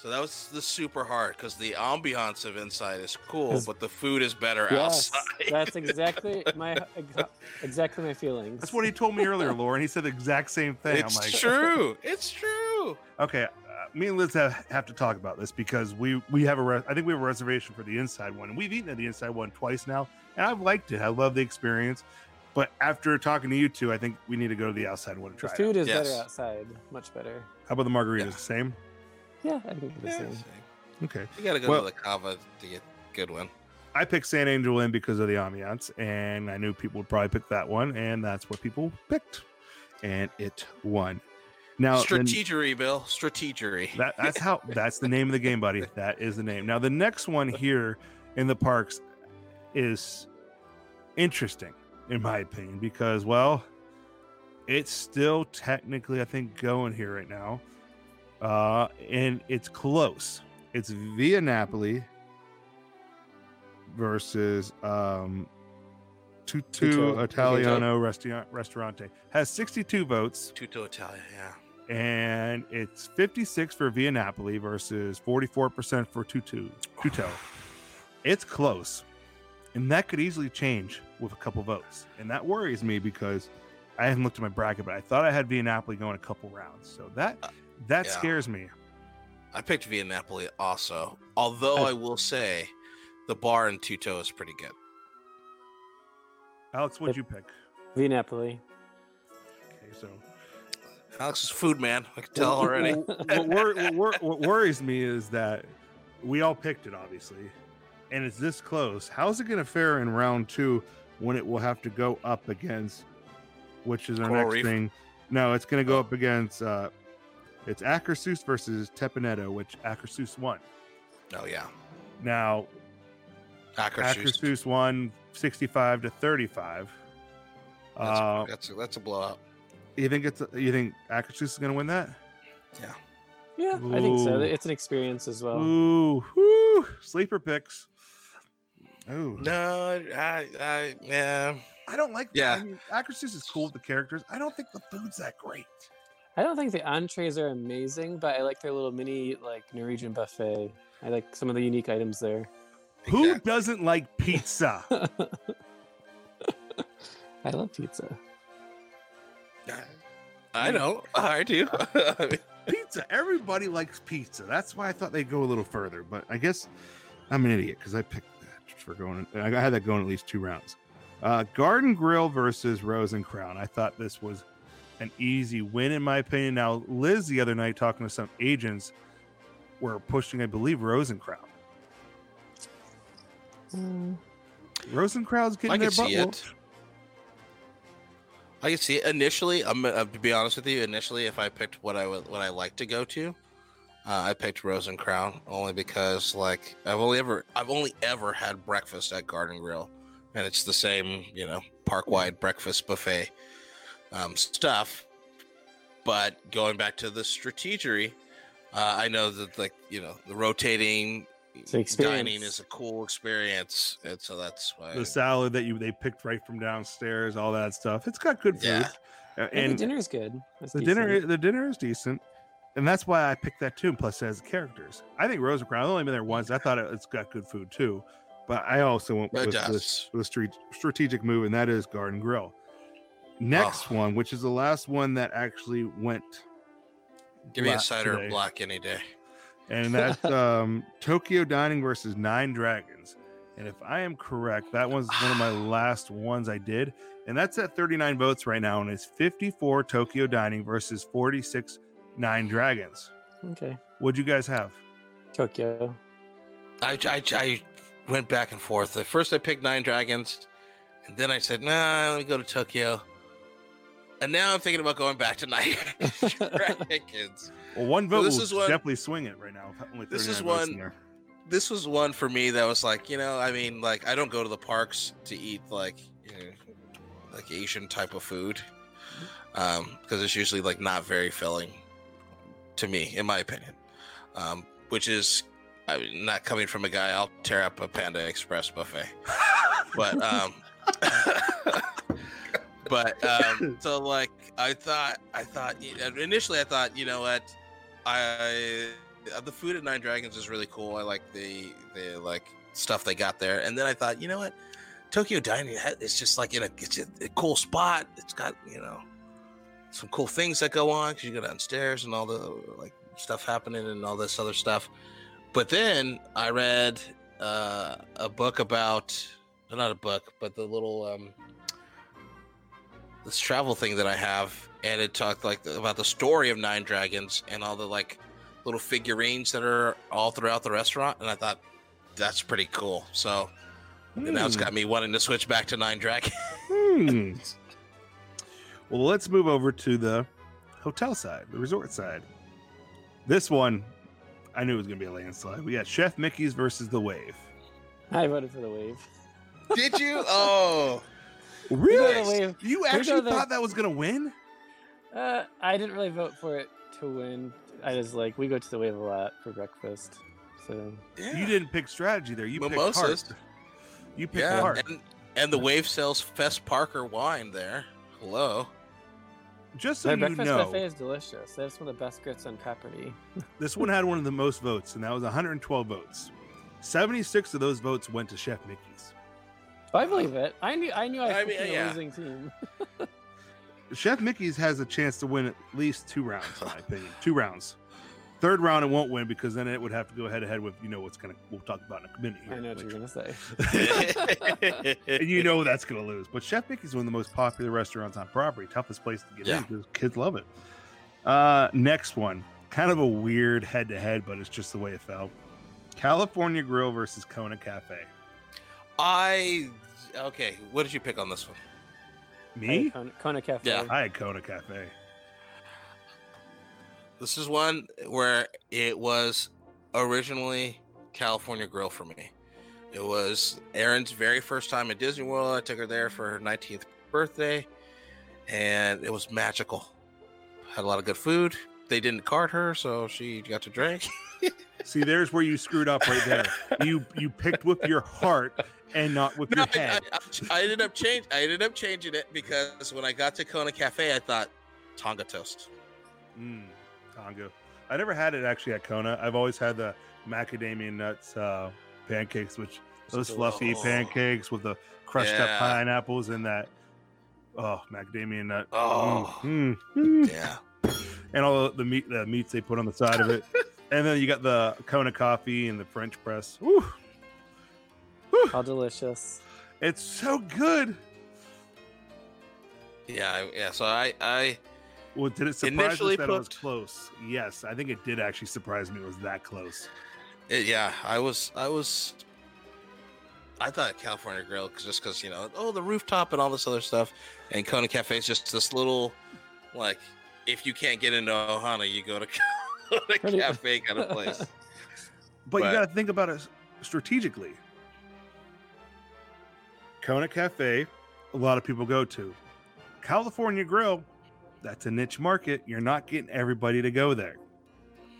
So that was the super hard because the ambiance of inside is cool, but the food is better yes, outside. that's exactly my exa- exactly my feelings. That's what he told me earlier, Lauren. He said the exact same thing. It's I'm like, true. It's true. okay, me and Liz have, have to talk about this because we we have a re- I think we have a reservation for the inside one, and we've eaten at the inside one twice now, and I've liked it. I love the experience. But after talking to you two, I think we need to go to the outside one and The try. it food is Yes. better outside, much better. How about the margaritas? Yeah. Same. Yeah, I think the Yeah, same. Okay. you gotta go Well- to the Cava to get a good one. I picked San Angel Inn because of the ambiance, and I knew people would probably pick that one, and that's what people picked, and it won. Now, then- Strategery, Bill. Strategery. that, that's how that's the name of the game, buddy. That is the name. Now, the next one here in the parks is interesting, in my opinion, because well, it's still technically, I think, going here right now, uh, and it's close. It's Via Napoli versus um, Tutu Tutto. Italiano Restaurant Restaurante has 62 votes Tutto Italia, yeah. And it's 56 for Via Napoli versus 44% for Tutu. Tuto. It's close. And that could easily change with a couple votes. And that worries me because I haven't looked at my bracket, but I thought I had Via Napoli going a couple rounds. So that uh, that yeah. scares me. I picked Via Napoli also. Although I- I will say the bar in Tutto is pretty good. Alex, what'd you pick? V Napoli. Okay, so Alex is food man. I can tell already. what, wor- what wor- what worries me is that we all picked it, obviously, and it's this close. How's it going to fare in round two when it will have to go up against, which is our Coral next Reef? thing? No, it's going to go up against. uh It's Akershus versus Teppan Edo, which Akershus won. Oh yeah. Now. Akershus won 65 to 35. That's, Uh, that's, a, that's a blowout. You think it's you think Akershus is going to win that? Yeah, Yeah, I think so. It's an experience as well. Ooh, whoo, sleeper picks. Ooh, No, I, I, yeah. I don't like. Yeah. I mean, Akershus is cool with the characters. I don't think the food's that great. I don't think the entrees are amazing, but I like their little mini like Norwegian buffet. I like some of the unique items there. Who Exactly. doesn't like pizza? I love pizza. I know. I do. I mean, pizza. Everybody likes pizza. That's why I thought they'd go a little further. But I guess I'm an idiot because I picked that for going. I had that going at least two rounds. Uh, Garden Grill versus Rose and Crown. I thought this was an easy win in my opinion. Now Liz the other night talking to some agents were pushing, I believe, Rose and Crown. Mm, Rose and Crown's I getting their butt see it. whooped. I can see it. Initially, I'm uh, to be honest with you. Initially, if I picked what I would, what I like to go to, uh, I picked Rose and Crown only because like I've only ever I've only ever had breakfast at Garden Grill, and it's the same you know park wide breakfast buffet um, stuff. But going back to the strategery, uh, I know that like you know the rotating dining experience. is a cool experience, and so that's why. The salad that you they picked right from downstairs, all that stuff. It's got good food. Yeah. Uh, and, and the dinner's good. It's the dinner the dinner is decent and that's why i picked that too and plus it has characters i think rose and crown I've only been there once i thought it, it's got good food too but i also went It with does. this with a strategic move and that is garden grill next Oh. one which is the last one that actually went Give me a cider today, black any day. And that's um tokyo dining versus nine dragons and if i am correct that was one of my last ones i did and that's at 39 votes right now and it's 54 tokyo dining versus 46 nine dragons Okay. What'd you guys have? Tokyo. I, I, I went back and forth. At first, I picked Nine Dragons, and then I said, "Nah, let me go to Tokyo." And now I'm thinking about going back to Nine Dragons. Well, one So vote this will is one- definitely swing it right now. Only This is one- This was one for me that was like, you know, I mean, like I don't go to the parks to eat like, you know, like Asian type of food, um, because it's usually like not very filling, to me, in my opinion. Um, which is, I mean, not coming from a guy. I'll tear up a Panda Express buffet. but um but um so like i thought i thought initially i thought you know what i uh, the food at nine dragons is really cool. I like the the like stuff they got there. And then i thought you know what? Tokyo dining it's just like in a it's a, a cool spot. It's got you know some cool things that go on because you go downstairs and all the like stuff happening and all this other stuff. But then I read uh, a book about not a book, but the little um, this travel thing that I have, and it talked like about the story of Nine Dragons and all the like little figurines that are all throughout the restaurant, and I thought that's pretty cool. So and now it's got me wanting to switch back to Nine Dragons. Hmm. Well, let's move over to the hotel side, the resort side. This one, I knew it was going to be a landslide. We got Chef Mickey's versus the Wave. I voted for the wave. Did you? Oh, Really? You go actually the- thought that was going to win? Uh, I didn't really vote for it to win. I just like we go to the wave a lot for breakfast. So yeah. You didn't pick strategy there. You Mimosas. picked heart. You picked yeah, heart. and, and the Wave sells Fess Parker wine there. Hello. Just so their you breakfast know, buffet is delicious. They have some of the best grits on property. this one had one of the most votes, and that was 112 votes. 76 of those votes went to Chef Mickey's. I believe it. I knew I knew I was I mean, yeah. a losing team. Chef Mickey's has a chance to win at least two rounds, in my opinion. Two rounds. Third round, it won't win because then it would have to go head to head with you know what's gonna we'll talk about in a minute. I know what you're gonna say. and you know that's gonna lose. But Chef Mickey's one of the most popular restaurants on property, toughest place to get Yeah. in because kids love it. Uh, next one, kind of a weird head to head, but it's just the way it fell. California Grill versus Kona Cafe. I okay. What did you pick on this one? Me? Kona, Kona Cafe. Yeah. I had Kona Cafe. This is one where it was originally California Grill for me. It was Erin's very first time at Disney World. I took her there for her 19th birthday, and it was magical. Had a lot of good food. They didn't card her, so she got to drink. See, there's where you screwed up right there. You you picked with your heart and not with No, your head. I, I- I ended up change. I ended up changing it because when I got to Kona Cafe, I thought Tonga toast. Mm, Tonga. I never had it actually at Kona. I've always had the macadamia nuts uh, pancakes, which those fluffy Oh. pancakes with the crushed up pineapples and that oh macadamia nut. Oh. Mm, mm. Yeah. and all the meat, the meats they put on the side of it, and then you got the Kona coffee and the French press. Woo, How delicious. it's so good. Yeah. I- Yeah. So I, I, Well, did it surprise Initially us that it was put- close? Yes, I think it did actually surprise me. It was that close. it, yeah, I was, I was, I thought California Grill 'cause- just because you know, oh, the rooftop and all this other stuff, and Kona Cafe is just this little, like, if you can't get into Ohana, you go to Kona Pretty- Cafe kind of place. But, you got to think about it strategically. Kona Cafe, a lot of people go to. California Grill, that's a niche market. You're not getting everybody to go there.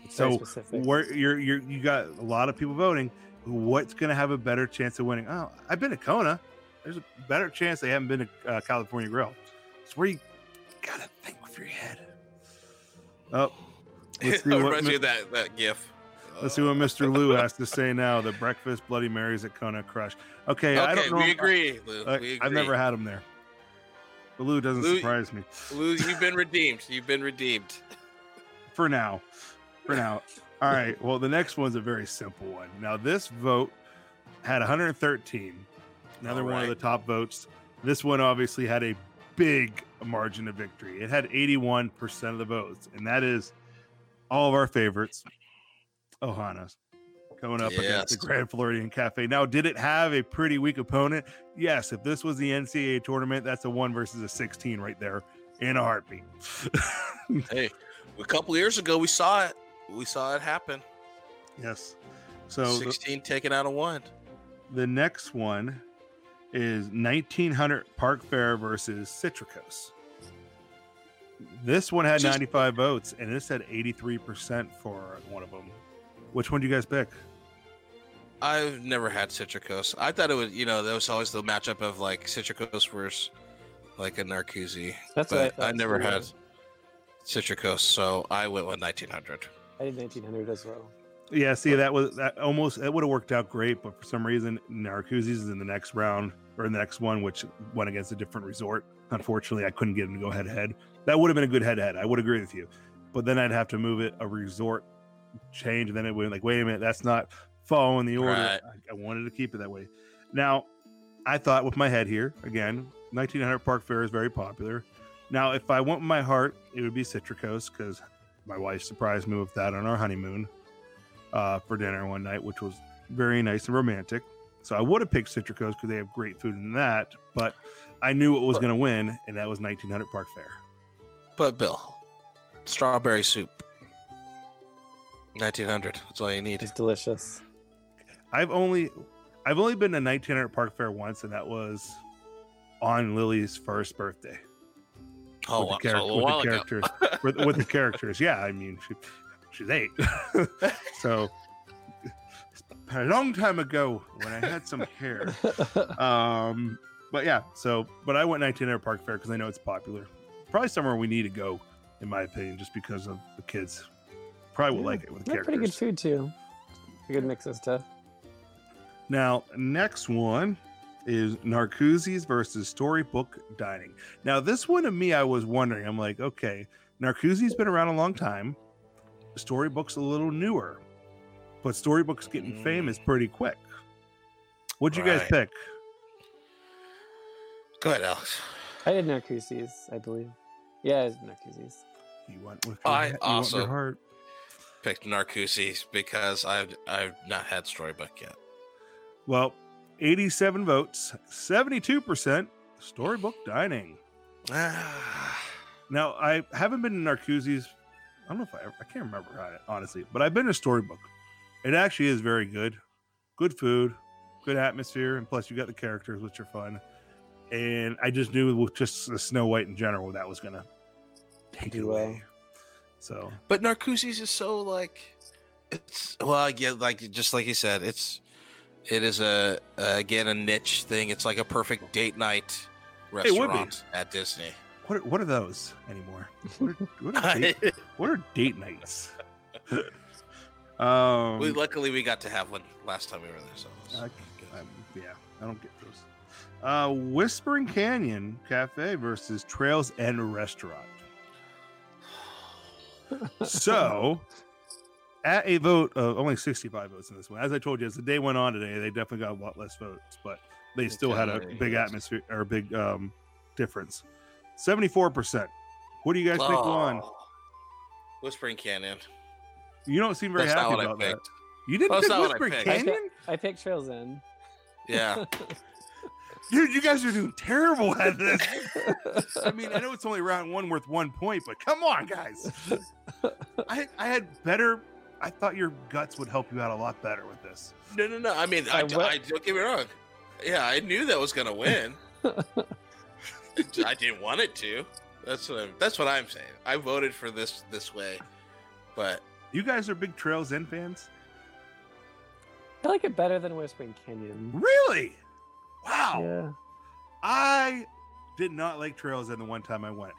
It's So where you're you're you got a lot of people voting. What's going to have a better chance of winning? Oh, I've been to Kona. There's a better chance they haven't been to uh, California Grill. It's where you gotta think with your head. Oh, let's see what Mi- that that gif. Let's see what uh, Mr. Lou has to say now. The breakfast Bloody Marys at Kona Crush. Okay, I don't know. we agree. Lou. I, we agree. have never had them there. But Lou doesn't Lou- surprise me Lou, you've been redeemed. You've been redeemed. for now. For now. All right. Well, the next one's a very simple one. Now, this vote had 113. Another All one of the top votes. This one obviously had a big margin of victory. It had 81% of the votes, and that is all of our favorites. Ohana's coming up against the Grand Floridian Cafe. Now, did it have a pretty weak opponent? Yes. If this was the NCAA tournament, that's a one versus a 16 right there in a heartbeat. Hey, a couple years ago, we saw it. We saw it happen. yes. So the, 16 taken out of one. the next one is 1900 Park Fair versus Citricos. This one had Just- 95 votes, and this had 83% for one of them. Which one do you guys pick? I've never had Citricos. I thought it would, you know, that was always the matchup of like Citricos versus like a Narcoossee. That's what I thought I never too. had Citricos, so I went with 1900. I did 1900 as well. Yeah, see, that was that almost that would have worked out great, but for some reason, Narcoossee's is in the next round or in the next one, which went against a different resort. Unfortunately, I couldn't get him to go head to head. That would have been a good head to head. I would agree with you. but then I'd have to move it a resort change, and then it would like, wait a minute, that's not following the order. Right. I, I wanted to keep it that way. Now, I thought with my head here again, 1900 Park Fair is very popular. Now, if I went with my heart, it would be Citricos because my wife surprised me with that on our honeymoon uh, for dinner one night, which was very nice and romantic. So I would have picked Citricos because they have great food in that, but I knew what was going to win, and that was 1900 Park Fair. But Bill, strawberry soup. 1900. That's all you need. It's delicious. I've only I've only been to 1900 Park Fair once, and that was on Lily's first birthday. Oh, with the, wow, charac- so a with the characters. with, with the characters, yeah. I mean, she, she's eight, so a long time ago when I had some hair. Um, but yeah, so but I went 1900 Park Fair because I know it's popular. Probably somewhere we need to go, in my opinion, just because of the kids. Probably will Yeah, like it with the They characters. pretty good food too. A good mix of stuff. Now, next one is Narcoossee's versus Storybook Dining. Now, this one to me, I was wondering, I'm like, okay, Narcoossee's been around a long time. Storybook's a little newer, but Storybook's getting Mm. famous pretty quick. What'd you guys Right. pick? Go ahead, Alex. I did Narcoossee's, I believe. Yeah, I did You went with your, I he- you went with also- your heart. Picked Narcoossee's because I've I've not had Storybook yet. Well, 87 votes, 72% Storybook Dining. Ah, Now, I haven't been to Narcoossee's. I don't know if I ever, I can't remember honestly, but I've been to Storybook. It actually is very good. Good food, good atmosphere, and plus you got the characters, which are fun. And I just knew with just the Snow White in general that was gonna take it away. So but Narcoossee's is so like it's well, yeah, like just like you said, it's it is a uh, again a niche thing. It's like a perfect date night It would be. restaurant at Disney. what are, what are those anymore? What are, what are, date, what are date nights? um, we luckily we got to have one last time we were there. So it I- Um, yeah, I don't get those. Uh, Whispering Canyon Cafe versus Trails End Restaurant. So, at a vote of only 65 votes in this one, as I told you, as the day went on today, they definitely got a lot less votes, but they still had a big atmosphere or a big um, difference. 74%. What do you guys think won? Oh. Whispering Canyon. You don't seem very That's happy about that. You didn't That's pick not I Whispering. I, Canyon? pick, I picked Trails End. Yeah. Dude, you guys are doing terrible at this. I mean, I know it's only round one worth one point, but come on, guys. I I had better. I thought your guts would help you out a lot better with this. No, no, no. I mean, I, I I, don't get me wrong. Yeah, I knew that was gonna win. I didn't want it to. That's what I'm, that's what I'm saying. I voted for this this way, but You guys are big Trails End fans, I like it better than Whispering Canyon. really? Wow. Yeah. I did not like Trails End the one time I went.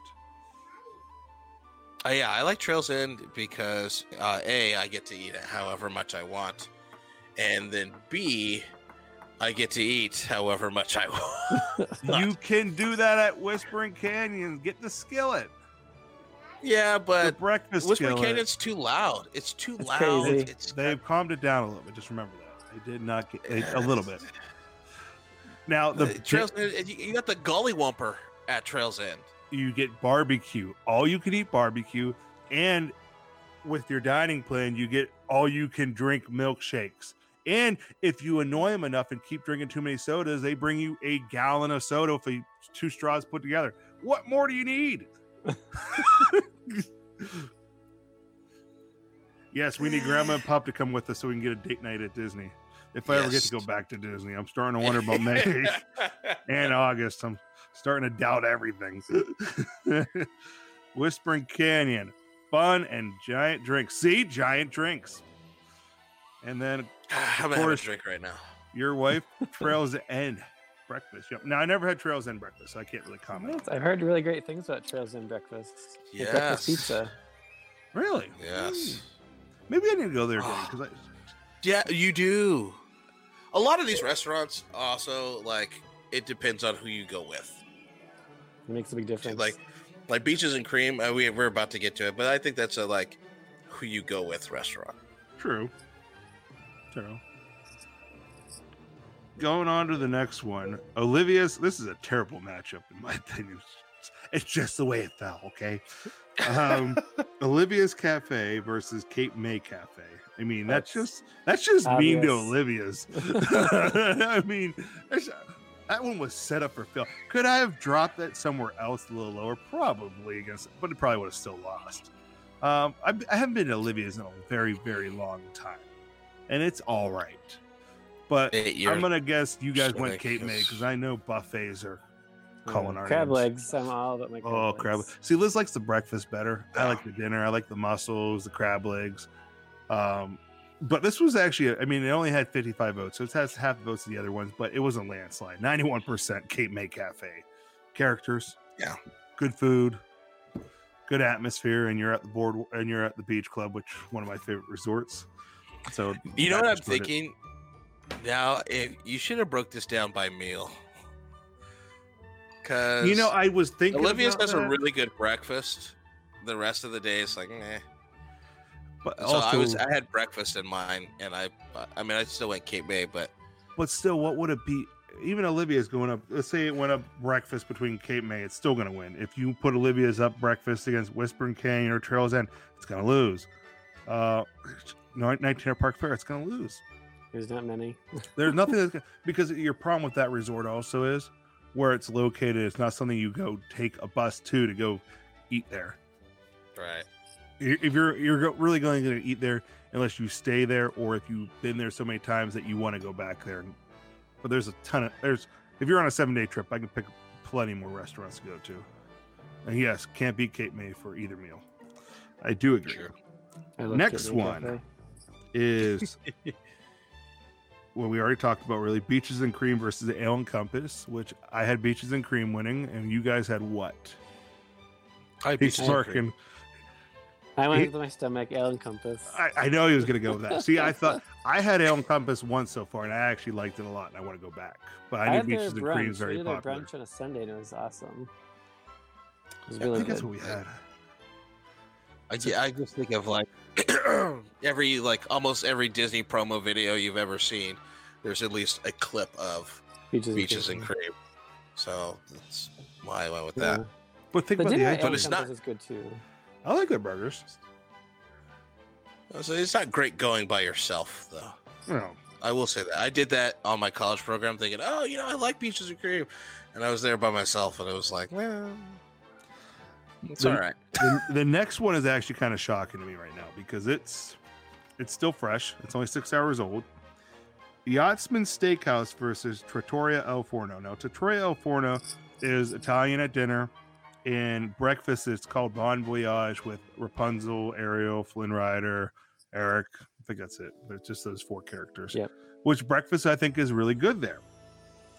Uh, yeah, I like Trails End because uh, a I get to eat it however much I want, and then b I get to eat however much I want. You can do that at Whispering Canyon. Get the skillet, yeah, the but breakfast Whispering skillet. Canyon's too loud. It's too It's loud. crazy. It's, it's They've calmed it down a little bit. Just remember that they did not get they, a little bit. Now the The Trails End, you you got the Gully Whumper at Trails End. You get barbecue, all you can eat barbecue, and with your dining plan, you get all you can drink milkshakes. And if you annoy them enough and keep drinking too many sodas, they bring you a gallon of soda for two straws put together. What more do you need? yes, we need Grandma and pop to come with us so we can get a date night at Disney. If I ever get to go back to Disney, I'm starting to wonder about May and August. I'm starting to doubt everything. Whispering Canyon, fun and giant drinks. See, giant drinks. And then I'm gonna have a course. drink right now. your wife, Trails End breakfast. Yep. Now I never had Trails End breakfast, so I can't really comment. I've heard really great things about Trails End breakfast. Like breakfast pizza. Really? Yes. Maybe I need to go there again ah. because I. Yeah, you do. A lot of these restaurants also like it depends on who you go with. It makes a big difference. Like Like beaches and cream, uh, we we're about to get to it, but I think that's a like who you go with restaurant. True. True. Going on to the next one, Olivia's. This is a terrible matchup in my opinion. It's just the way it fell. Okay. Um, Olivia's Cafe versus Cape May Cafe. I mean, that's, That's just that's just mean to. Olivia's. I mean, that's- that one was set up for fail. Could I have dropped that somewhere else a little lower? Probably against, but it probably would have still lost. Um, I, I haven't been to Olivia's in a very, very long time, and it's all right. But Eight. I'm gonna guess you guys went Cape May because I know buffets are calling our crab names. legs. I'm all about my crab Oh, legs. crab! See, Liz likes the breakfast better. I like the dinner. I like the mussels, the crab legs. Um, but this was actually, I mean, it only had 55 votes, so it has half the votes of the other ones, but it was a landslide. 91% Cape May Cafe. Characters, Yeah. good food, good atmosphere, and you're at the board and you're at the beach club, which one of my favorite resorts. So You know what I'm just put it- thinking? Now, if you should have broke this down by meal, because You know, I was thinking Olivia's about has a really good breakfast. The rest of the day is like, eh. But So also, I was I had breakfast in mine, and I I mean I still went Cape May, but But still, what would it be? Even Olivia's going up. Let's say it went up breakfast between Cape May, it's still going to win. If you put Olivia's up breakfast against Whispering Canyon or Trails End, it's going to lose. Uh, no, 19 Park Fair, it's going to lose. There's not many. There's nothing that's gonna, because your problem with that resort also is where it's located. It's not something you go take a bus to to go eat there. right. I- If you're you're really going to eat there unless you stay there or if you've been there so many times that you want to go back there. But there's a ton of there's if you're on a seven day trip, I can pick plenty more restaurants to go to. And yes, can't beat Cape May for either meal. I do agree. Sure. I Next one. Cafe. Is well, we already talked about really beaches and cream versus the ale and compass, which I had beaches and cream winning, and you guys had what? I He's beat you. smirking. I went He- with my stomach, ale and compass. I, I know he was going to go with that. See, I thought I had Ale and Compass once so far, and I actually liked it a lot, and I want to go back. But I, knew had their Beaches and Cream is very we did their popular. brunch on a Sunday, and it was awesome. It was I really think good. that's what we had. I, yeah, I just think of like every like almost every Disney promo video you've ever seen. There's at least a clip of Beaches, and beaches cream. and cream. So that's why I went with Yeah. that. But think The about the dinner at items. Ale and it's not- is good too. I like their burgers. Uh, so it's not great going by yourself, though. You know, I will say that I did that on my college program, thinking, "Oh, you know, I like peaches and cream," and I was there by myself, and it was like, "Well, it's The- all right." the, the next one is actually kind of shocking to me right now because it's it's still fresh. It's only six hours old. Yachtsman Steakhouse versus Trattoria al Forno. Now, Trattoria al Forno is Italian at dinner, and breakfast it's called Bon Voyage with Rapunzel, Ariel, Flynn Rider, Eric. I think that's it. But it's just those four characters. Yep. Which breakfast I think is really good there.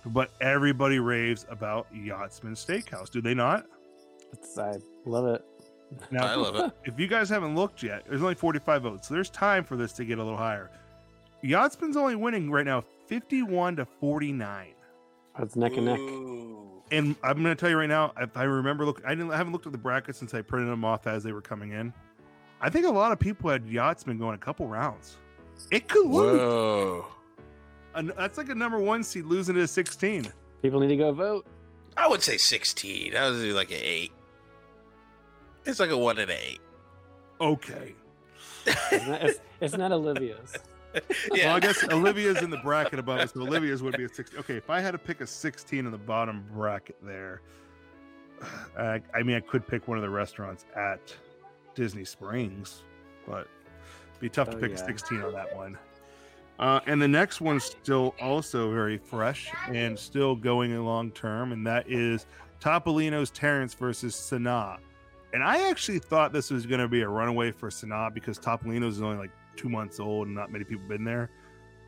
But everybody raves about Yachtsman Steakhouse. Do they not? It's, I love it. Now, I love it. if you guys haven't looked yet, there's only 45 votes. So there's time for this to get a little higher. Yachtsman's only winning right now 51 to 49. That's neck and neck. Ooh. And I'm going to tell you right now, if I remember look I didn't I haven't looked at the brackets since I printed them off as they were coming in. I think a lot of people had Yachtsman going a couple rounds. It could lose. Whoa! An- That's like a number one seed losing to a 16. People need to go vote. I would say sixteen. I would do like an eight. It's like a one and eight. Okay. It's not, it's, it's not Olivia's. Well, I guess Olivia's in the bracket above us, so Olivia's would be a 16. Okay, if I had to pick a 16 in the bottom bracket there, I, I mean, I could pick one of the restaurants at Disney Springs, but it'd be tough to Oh, pick a 16 on that one. Uh, and the next one's still also very fresh and still going a long term, and that is Topolino's Terrace versus Sanaa. And I actually thought this was going to be a runaway for Sanaa because Topolino's is only like two months old and not many people been there.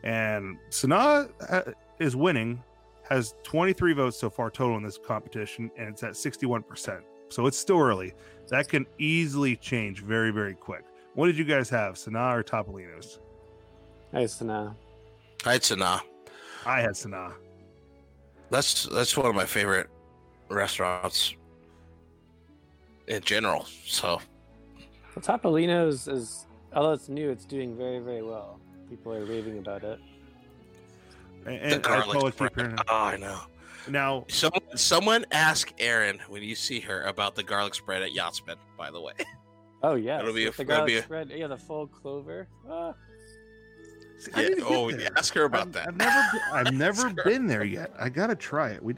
And Sanaa uh, is winning, has 23 votes so far total in this competition, and it's at 61%. So it's still early. That can easily change very, very quick. What did you guys have, Sanaa or Topolino's? I used to know. I'd say. I had Sanaa. That's that's one of my favorite restaurants. in general. So Well, Topolino's is although it's new, it's doing very very well. People are raving about it. And, and I garlic totally spread. keep hearing- Oh, ah, I know. Now, Someone, someone ask Erin when you see her about the garlic spread at Yachtsman. By the way, Oh yeah, It'll be a- the garlic be a- spread. Yeah, the full clover. Ah. See, I Yeah, need oh, there. ask her about I've, that. I've never, been, I've never been there yet. I gotta try it. We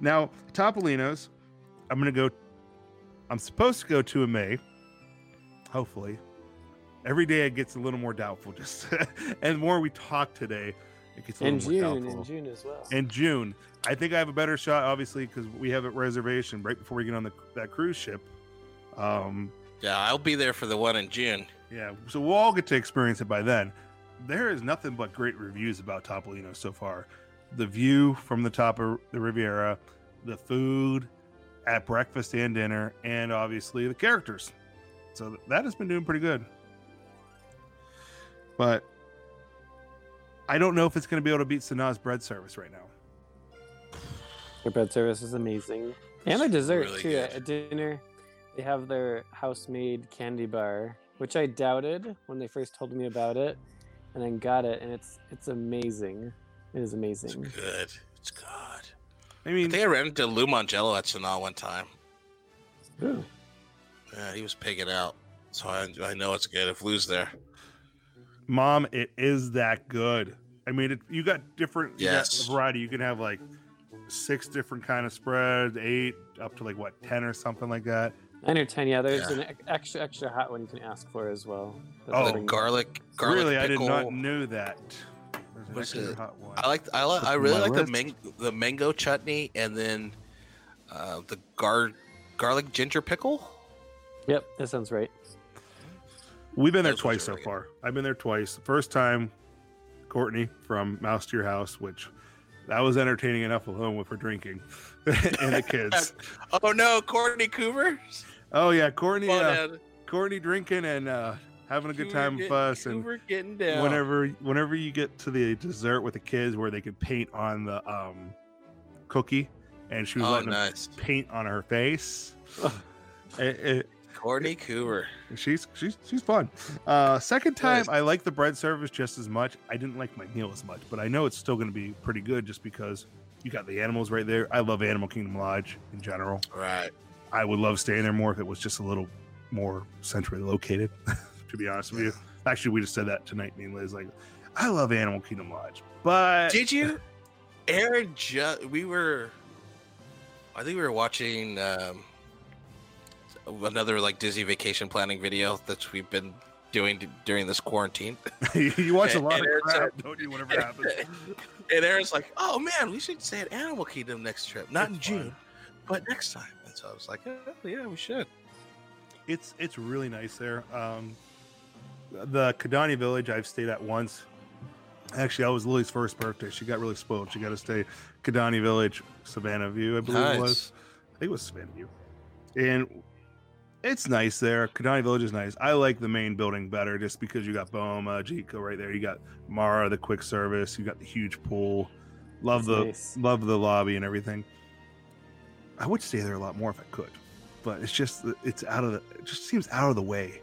now Topolino's. I'm gonna go. I'm supposed to go to a May. Hopefully, every day it gets a little more doubtful. Just and the more we talk today, it gets a in little more June, doubtful. in June as well. in June. I think I have a better shot, obviously, because we have a reservation right before we get on the that cruise ship. Um, yeah, I'll be there for the one in June. yeah, so we'll all get to experience it by then. There is nothing but great reviews about Topolino so far. The view from the top of the Riviera, the food at breakfast and dinner, and obviously the characters. So that has been doing pretty good. But I don't know if it's going to be able to beat Sanaa's bread service right now. Their bread service is amazing, and their dessert really too. good. At dinner, they have their house-made candy bar, which I doubted when they first told me about it, and then got it, and it's it's amazing. It is amazing. It's good. It's good. I I mean, think I ran into Lou Mongello at Sanaa one time. Ooh. Yeah, he was pigging out. So I, I know it's good if Lou's there. Mom, it is that good. I mean, it, you got different you got Yes. variety. You can have like six different kind of spreads, eight up to like what ten or something like that. Nine or ten, yeah. There's Yeah. an extra extra hot one you can ask for as well. that Oh, the garlic, garlic really, I did not know that. What's it? hot one. I like. I like. I really my like the list. mang- the mango chutney, and then uh, the gar garlic ginger pickle. Yep, that sounds right. We've been there Those twice so good. far. I've been there twice. First time, Courtney from Mouse to Your House, which that was entertaining enough alone with her drinking and the kids. Oh no, Courtney Coover. Oh yeah, Courtney, uh, Courtney drinking and uh, having a good Coover time with us, and Coover getting down. whenever whenever you get to the dessert with the kids where they could paint on the um cookie and she was Oh, letting them paint on her face It- it- Courtney Coover. she's she's she's fun uh second time i like the bread service just as much i didn't like my meal as much but i know it's still going to be pretty good just because you got the animals right there i love animal kingdom lodge in general Right. i would love staying there more if it was just a little more centrally located to be honest with you actually we just said that tonight me and liz like i love animal kingdom lodge but Did you? Aaron, ju- we were. I think we were watching um, another like Disney vacation planning video that we've been doing d- during this quarantine. you watch a lot of And uh, crap, don't you? Whenever it happens, and Aaron's like, "Oh man, we should stay at Animal Kingdom next trip, not in It's fun. June, but next time." And so I was like, oh, "Yeah, we should." it's it's really nice there. Um, the Kidani Village I've stayed at once. Actually, I was Lily's first birthday. She got really spoiled. She got to stay Kidani Village, Savannah View, I believe it was. I think it was Savannah View, and it's nice there. Kidani Village is nice. I like the main building better just because you got Boma, Jiko right there. You got Mara, the quick service. You got the huge pool. Love That's the nice. love the lobby and everything. I would stay there a lot more if I could, but it's just it's out of the. It just seems out of the way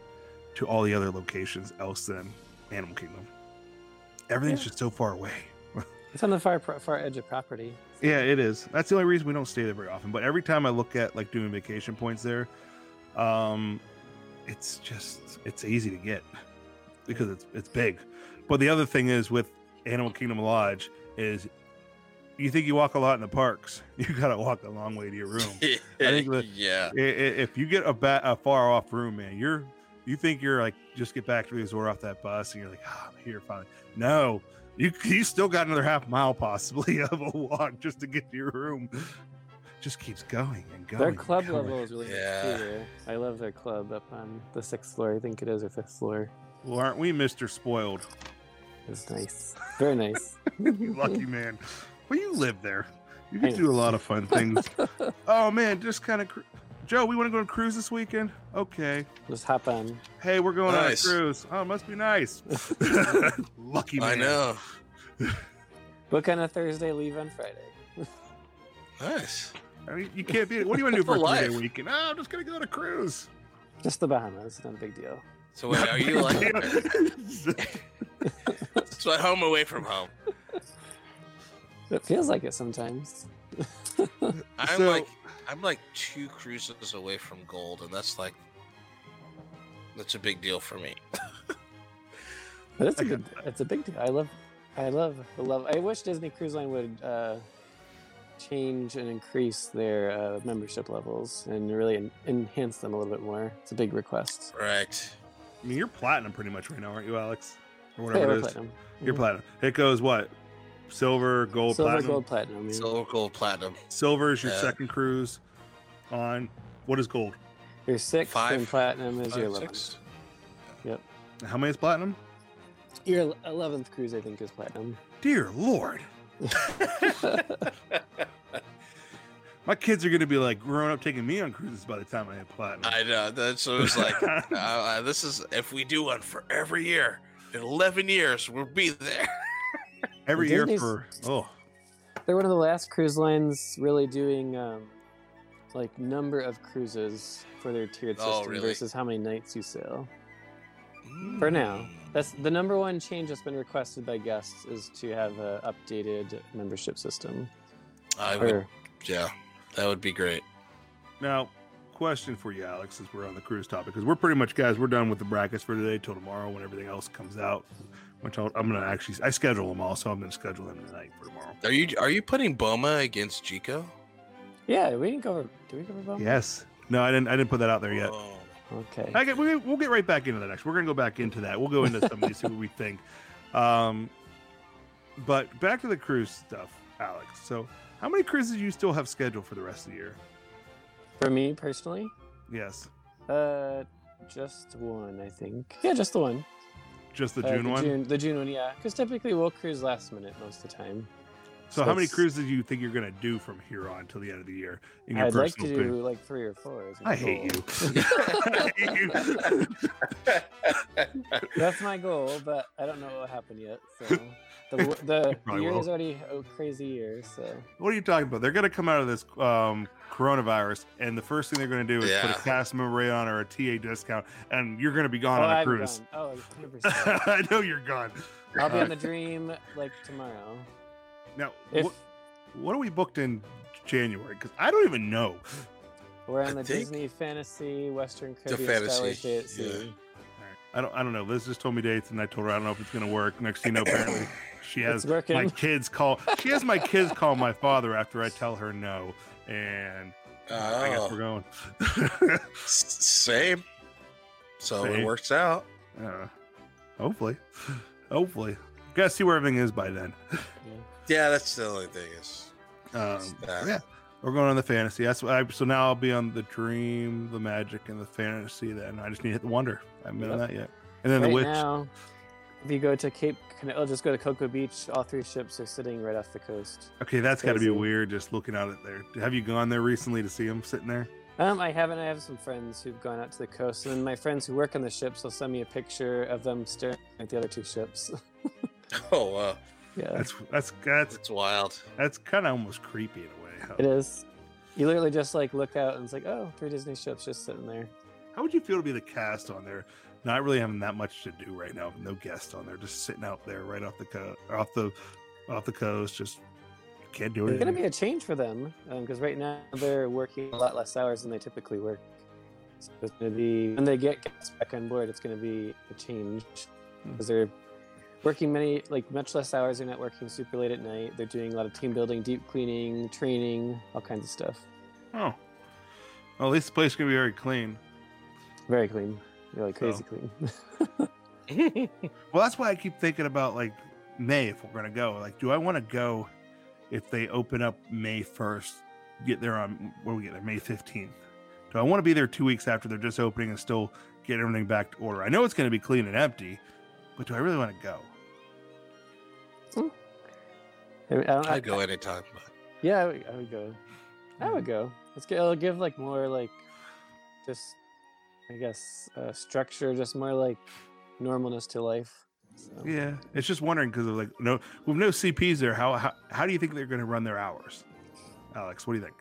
to all the other locations else than Animal Kingdom. Everything's Yeah. just so far away. It's on the far far edge of property. Yeah, it is. That's the only reason we don't stay there very often. But every time I look at like doing vacation points there, um, it's just it's easy to get because it's it's big. But the other thing is with Animal Kingdom Lodge is you think you walk a lot in the parks, you gotta walk a long way to your room. I think that- yeah. If you get a, ba- a far off room, man, you're you think you're like just get back to the resort off that bus, and you're like, ah, I'm here finally. No, you you still got another half mile possibly of a walk just to get to your room. Just keeps going and going. Their club level is really nice too. I love their club up on the sixth floor. I think it is or fifth floor. Well, aren't we, Mister Spoiled? It's nice. Very nice. you Lucky man. Well, you live there. You can do a lot of fun things. oh man, just kind of. Cru- Joe, we want to go on a cruise this weekend. Okay. Just hop on. Hey, we're going Nice. on a cruise. Oh, it must be nice. Lucky man. I know. Book on a Thursday, leave on Friday. Nice. I mean, you can't be. What do you want to do for a For three day weekend? Oh, I'm just gonna go on a cruise. Just the Bahamas, not a big deal. So wait, are you like so at home away from home? It feels like it sometimes. I'm So- like I'm like two cruises away from gold, and that's like that's a big deal for me. But it's a I good. It's a big deal. I love. I love. I love. I wish Disney Cruise Line would uh, change and increase their uh, membership levels and really en- enhance them a little bit more. It's a big request. Right. I mean, you're platinum pretty much right now, aren't you, Alex? Or whatever we're it is. platinum. You're Mhm. platinum. It goes what? Silver, gold, Silver, platinum. gold, platinum. Yeah. Silver, gold, platinum. Silver is your Yeah. second cruise. On what is gold? Your sixth Five- and platinum is your Five, eleventh. six. How many is platinum? Your eleventh cruise, I think, is platinum. Dear Lord, my kids are gonna be like growing up taking me on cruises by the time I hit platinum. I know. That's what it was like. uh, uh, this is if we do one for every year in 11 years, we'll be there. Every year for oh, They're one of the last cruise lines really doing um, like number of cruises for their tiered Oh, system really? versus how many nights you sail. For now, that's the number one change that's been requested by guests is to have an updated membership system. I would, yeah, that would be great. now question for you, Alex, as we're on the cruise topic, because we're pretty much guys. We're done with the brackets for today till tomorrow when everything else comes out. Which I'll, I'm gonna actually I schedule them all, so I'm gonna schedule them tonight for tomorrow. Are you are you putting Boma against Jiko? yeah, we didn't cover. Did we cover Boma? Yes. No, I didn't. I didn't put that out there yet. Oh. Okay. I get, we, we'll get right back into that next. We're gonna go back into that. We'll go into some of these, see what we think. Um, but back to the cruise stuff, Alex. So, how many cruises do you still have scheduled for the rest of the year? For me personally, Yes, uh, just one, I think. Yeah, just the one. just the Uh, June one. June, the June one, yeah. Because typically we'll cruise last minute most of the time. So, how many cruises do you think you're gonna do from here on till the end of the year? In your I'd like to personal do like three or four. as a I hate you. I hate you. That's my goal, but I don't know what will happen yet. So the w- the year will. is already a crazy year. So What are you talking about? They're going to come out of this um, coronavirus, and the first thing they're going to do is put a cast member rate on or a TA discount, and you're going to be gone oh, on a I'm cruise. gone. Oh, 100%. I know you're gone. I'll be Uh, on the Dream like tomorrow. Now, If what, what are we booked in January? Because I don't even know. we're I on the Disney Fantasy Western The Caribbean Fantasy, Stay at Sea. yeah. I don't. I don't know. Liz just told me dates, and I told her I don't know if it's going to work. Next thing you know, apparently she has my kids call. She has my kids call my father after I tell her no, and I guess we're Oh, going. same. So Same. it works out. Uh, hopefully, hopefully. Gotta see where everything is by then. Yeah, that's the only thing is. Um, yeah, we're going on the fantasy. That's what I. So now I'll be on the dream, the magic, and the fantasy. Then I just need to hit the wonder. I haven't been on that yet. And then right the witch. now, if you go to Cape, I'll just go to Cocoa Beach. All three ships are sitting right off the coast. Okay, that's got to be weird. Just looking out at there. Have you gone there recently to see them sitting there? Um, I haven't. I have some friends who've gone out to the coast, and then my friends who work on the ships will send me a picture of them staring at the other two ships. Oh, wow. Yeah, That's that's that's It's wild. that's kind of almost creepy in a way. How, it is. You literally just like look out and it's like, oh, three Disney ships just sitting there. how would you feel to be the cast on there? Not really having that much to do right now. No guests on there, just sitting out there right off the co- off the off the coast. Just can't do it. It's gonna be a change for them um, because right now they're working a lot less hours than they typically work. So it's gonna be when they get guests back on board, it's gonna be a change because they're working many like much less hours. They're not working super late at night. They're doing a lot of team building, deep cleaning, training, all kinds of stuff. Oh, well, at least the place is gonna be very clean. Very clean, really So- crazy clean. Well, that's why I keep thinking about like May if we're gonna go. Like, do I want to go if they open up May first? Get there on where we get there May fifteenth. Do I want to be there two weeks after they're just opening and still get everything back to order? I know it's gonna be clean and empty, but do I really want to go? I, mean, I don't, I, I'd go anytime. But Yeah, I would, I would go. I Hmm. would go. Let's get. It'll give like more like, just, I guess, uh, structure, just more like normalness to life. So. Yeah, it's just wondering because of like no with no CPs there. How how how do you think they're gonna run their hours, Alex? What do you think?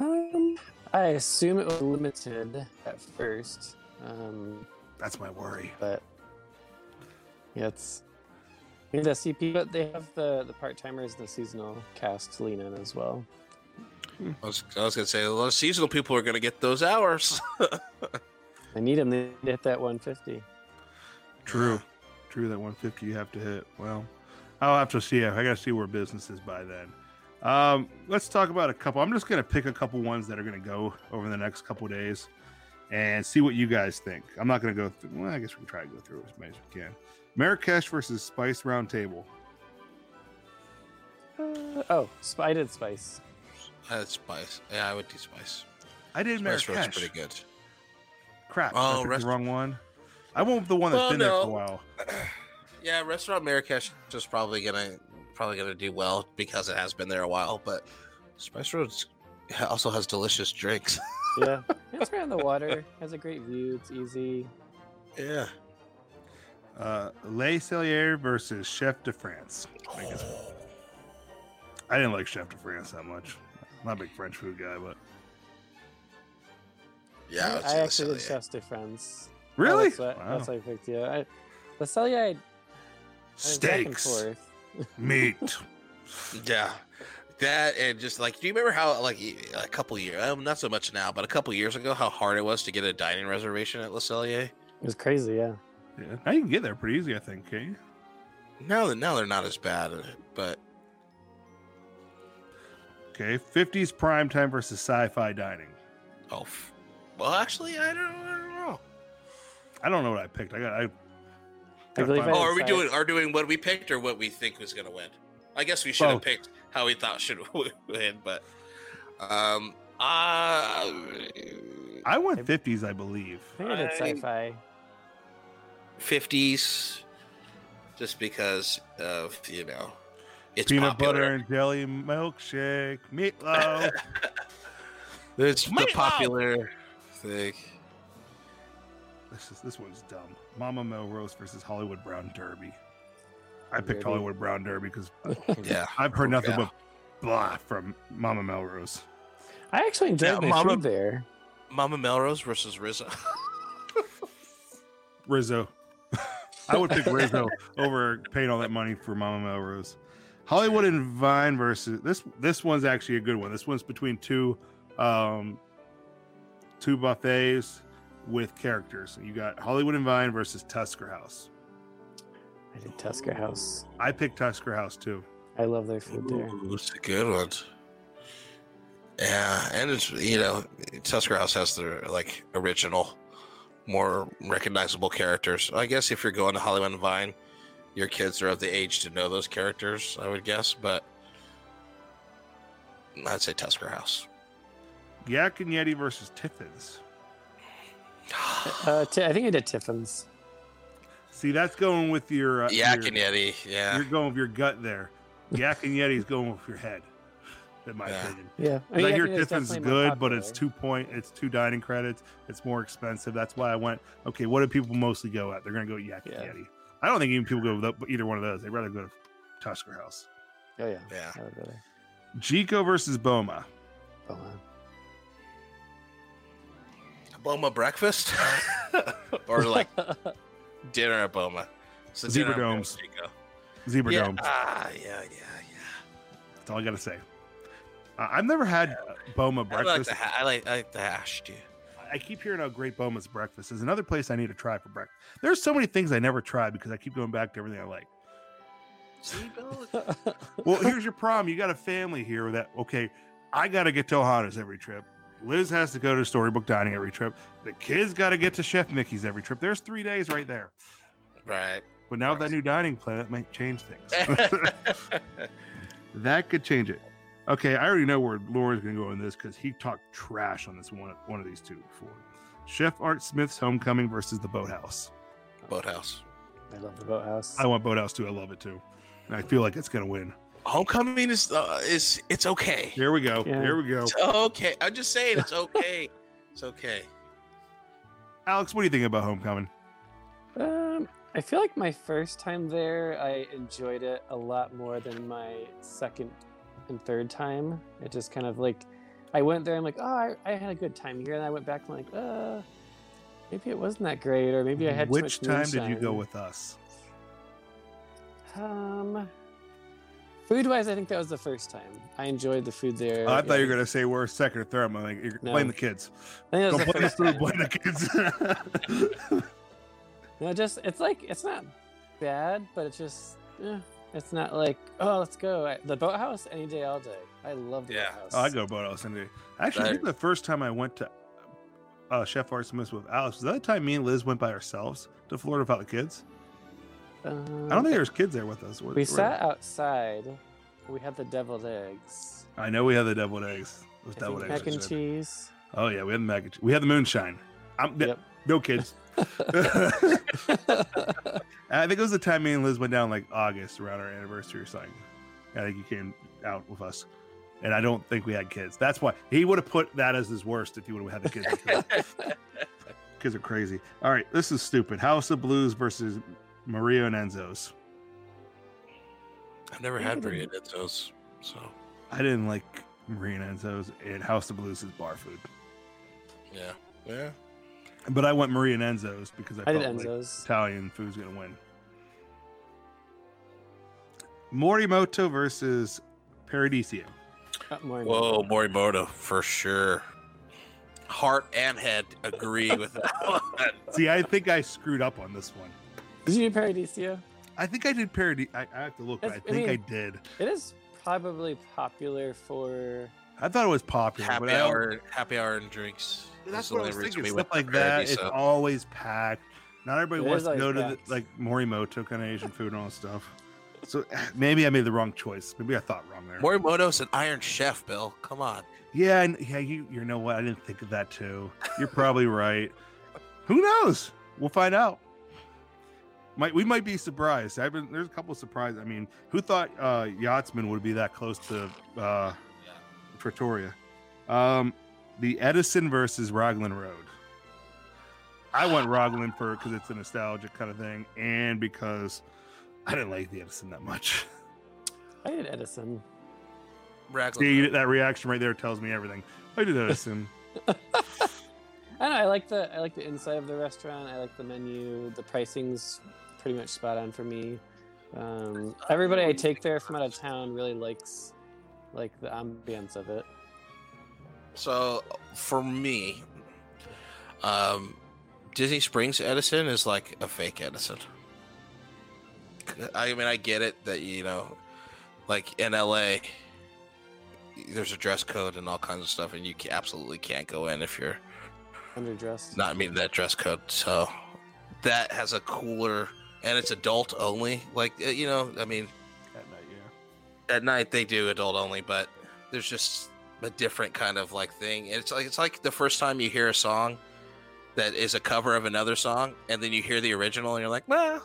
Um, I assume it was limited at first, um, That's my worry. but yeah, it's maybe the CP, but they have the the part timers and the seasonal cast to lean in as well. I was, I was gonna say a lot of seasonal people are gonna get those hours. I need them to hit that 150. True. True. That 150 you have to hit. Well, I'll have to see. I got to see where business is by then. Um, let's talk about a couple. I'm just going to pick a couple ones that are going to go over the next couple days and see what you guys think. I'm not going to go through. Well, I guess we can try to go through as many as we can. Marrakesh versus Spice Road Table. Uh, oh, I did spice. That's spice. Yeah, I would do spice. I did Spice road's pretty good. Crap. Oh, I picked rest- the wrong one. I went with the one that's Well, been there for a while. yeah, restaurant Marrakesh is probably gonna probably gonna do well because it has been there a while. But Spice Roads also has delicious drinks. Yeah, it's right on the water. Has a great view. It's easy. yeah. Uh, Le Cellier versus Chef de France. I guess I didn't like Chef de France that much. I'm not a big French food guy, but Yeah, I, I actually did Chef de France. Oh, really, that's, what, Wow. that's what I picked. Yeah, I, the Cellier, I, I was back and steaks, forth. meat. Yeah. That and just like, do you remember how like a couple years, um, not so much now, but a couple years ago, how hard it was to get a dining reservation at Le Cellier? It was crazy. Yeah. Yeah, now you can get there pretty easy, I think. Can you? Now that now they're not as bad, at it, but Okay, 50s prime time versus sci-fi dining. oh, f- well, actually, I don't, I don't know. I don't know what I picked. I got. I, I gotta believe I- Oh, are we sci- doing are doing what we picked or what we think was gonna win? I guess we should have picked how we thought should win, but um, uh, I went 50s, I believe. I think I did sci-fi. Fifties, just because of you know, it's Peanut popular. butter and jelly milkshake, meatloaf. It's the Meatloaf! popular thing. this is this one's dumb. Mama Melrose versus Hollywood Brown Derby. I picked Derby. Hollywood Brown Derby because Yeah, I've heard nothing Yeah. but blah from Mama Melrose. I actually enjoyed Yeah, Mama- food there. Mama Melrose versus Rizzo. Rizzo. I would pick Rizzo over paying all that money for Mama Melrose. Hollywood and Vine versus this. This one's actually a good one. This one's between two, um, two buffets with characters. You got Hollywood and Vine versus Tusker House. I did Tusker House. I picked Tusker House too. I love their food there. Ooh, it's a good one. Yeah, and it's you know, Tusker House has their like original, more recognizable characters. I guess if you're going to Hollywood and Vine, your kids are of the age to know those characters. I would guess, but I'd say Tusker House. Yak and Yeti versus Tiffins. Uh, t- I think I did Tiffin's. See, that's going with your uh, Yak your- and Yeti, yeah. You're going with your gut there. Yak and Yeti's going with your head, in my Yeah. opinion. Yeah, I, hear think it's Tiffin's is good, but it's two point, it's two dining credits. It's more expensive. That's why I went. Okay, what do people mostly go at? They're gonna go Yak Yeah. Yeti. I don't think even people go with either one of those. They'd rather go to Tusker House. Oh yeah. Yeah. I. Jiko versus Boma. Wow. Boma breakfast, or like dinner at Boma. So Zebra Domes. Zebra yeah. Domes. Ah, yeah, yeah, yeah. That's all I gotta say. Uh, I've never had Boma I like breakfast. ha- I like I like the hash too. I keep hearing how great Boma's breakfast is. Another place I need to try for breakfast. There's so many things I never try because I keep going back to everything I like. See, Bill? Well, here's your problem. You got a family here that okay, I got to get to Ohana's every trip. Liz has to go to Storybook Dining every trip. The kids got to get to Chef Mickey's every trip. There's three days right there. right. But now that new dining plan, that might change things. that could change it. Okay, I already know where Laura's going to go in this because he talked trash on this one one of these two before. Chef Art Smith's Homecoming versus the Boathouse. Boathouse. I love the boathouse. I want Boathouse too. I love it too. And I feel like it's going to win. Homecoming is uh, is it's okay. Here we go. Yeah. Here we go. It's okay. I'm just saying it's okay. it's okay. Alex, what do you think about Homecoming? Um, I feel like my first time there, I enjoyed it a lot more than my second and third time. It just kind of like I went there. I'm like, oh, I, I had a good time here, and I went back. and like, uh, maybe it wasn't that great, or maybe I had. too Which time did you go with us? Um, food wise, I think that was the first time. I enjoyed the food there. Oh, I thought you were gonna say we're second or third. I'm like, you're No. blame the kids. I think that was Don't the blame the food, blame the kids. No, just it's like it's not bad, but it's just eh, it's not like oh let's go. I, the boathouse any day, all day. I love the Yeah. boathouse. oh, I go Boathouse any day. Actually, I think Right. the first time I went to uh, Chef Art Smith with Alex was that the time me and Liz went by ourselves to Florida without the kids. I don't think there was kids there with us. Where- Um, we where- sat outside. We had the deviled eggs. I know we had the deviled eggs. Those I deviled eggs. mac and cheese. Oh yeah, we had the mac and cheese. We had the moonshine. I'm Yep. no kids. I think it was the time me and Liz went down like August around our anniversary or something. I think you came out with us. And I don't think we had kids. That's why he would have put that as his worst if he would have had the kids. kids are crazy. All right, this is stupid. House of Blues versus Maria and Enzo's. I've never had Maria and Enzo's, so I didn't like Maria and Enzo's, and House of Blues is bar food. yeah, yeah. But I went Maria and Enzo's because I, I felt did like Italian food's gonna win. Morimoto versus Paradiso. Uh, Whoa, Morimoto for sure. Heart and head agree with that one. See, I think I screwed up on this one. Did you do Paradiso? I think I did parody. I, I have to look, but I It's- I think I, did. It is probably popular for. I thought it was popular. happy hour, happy hour and drinks. That's what I only was thinking. we Stuff like to that. It's always packed. Not everybody It wants to go always to the, like Morimoto kind of Asian food and all that stuff. So maybe I made the wrong choice. Maybe I thought wrong there. Morimoto's an Iron Chef, Bill. Come on. Yeah, and yeah, you you know what? I didn't think of that too. You're probably right. Who knows? We'll find out. Might we might be surprised. I've been there's a couple of surprises. I mean, who thought uh Yachtsman would be that close to uh yeah. Trattoria? Um the Edison versus Raglan Road. I went Raglan for because it's a nostalgic kind of thing, and because I didn't like the Edison that much. I did Edison. Raglan. See, that reaction right there tells me everything. I did Edison. I don't know. I like the I like the inside of the restaurant. I like the menu. The pricing's pretty much spot on for me. Um, everybody I take there from out of town really likes like the ambience of it. So for me, um, Disney Springs Edison is like a fake Edison. I mean, I get it that you know, like in LA, there's a dress code and all kinds of stuff, and you absolutely can't go in if you're Underdressed. not meeting that dress code. So that has a cooler, and it's adult only. Like uh, you know, I mean, At night, yeah. at night they do adult only, but there's just a different kind of like thing. It's like it's like the first time you hear a song that is a cover of another song, and then you hear the original, and you're like, well.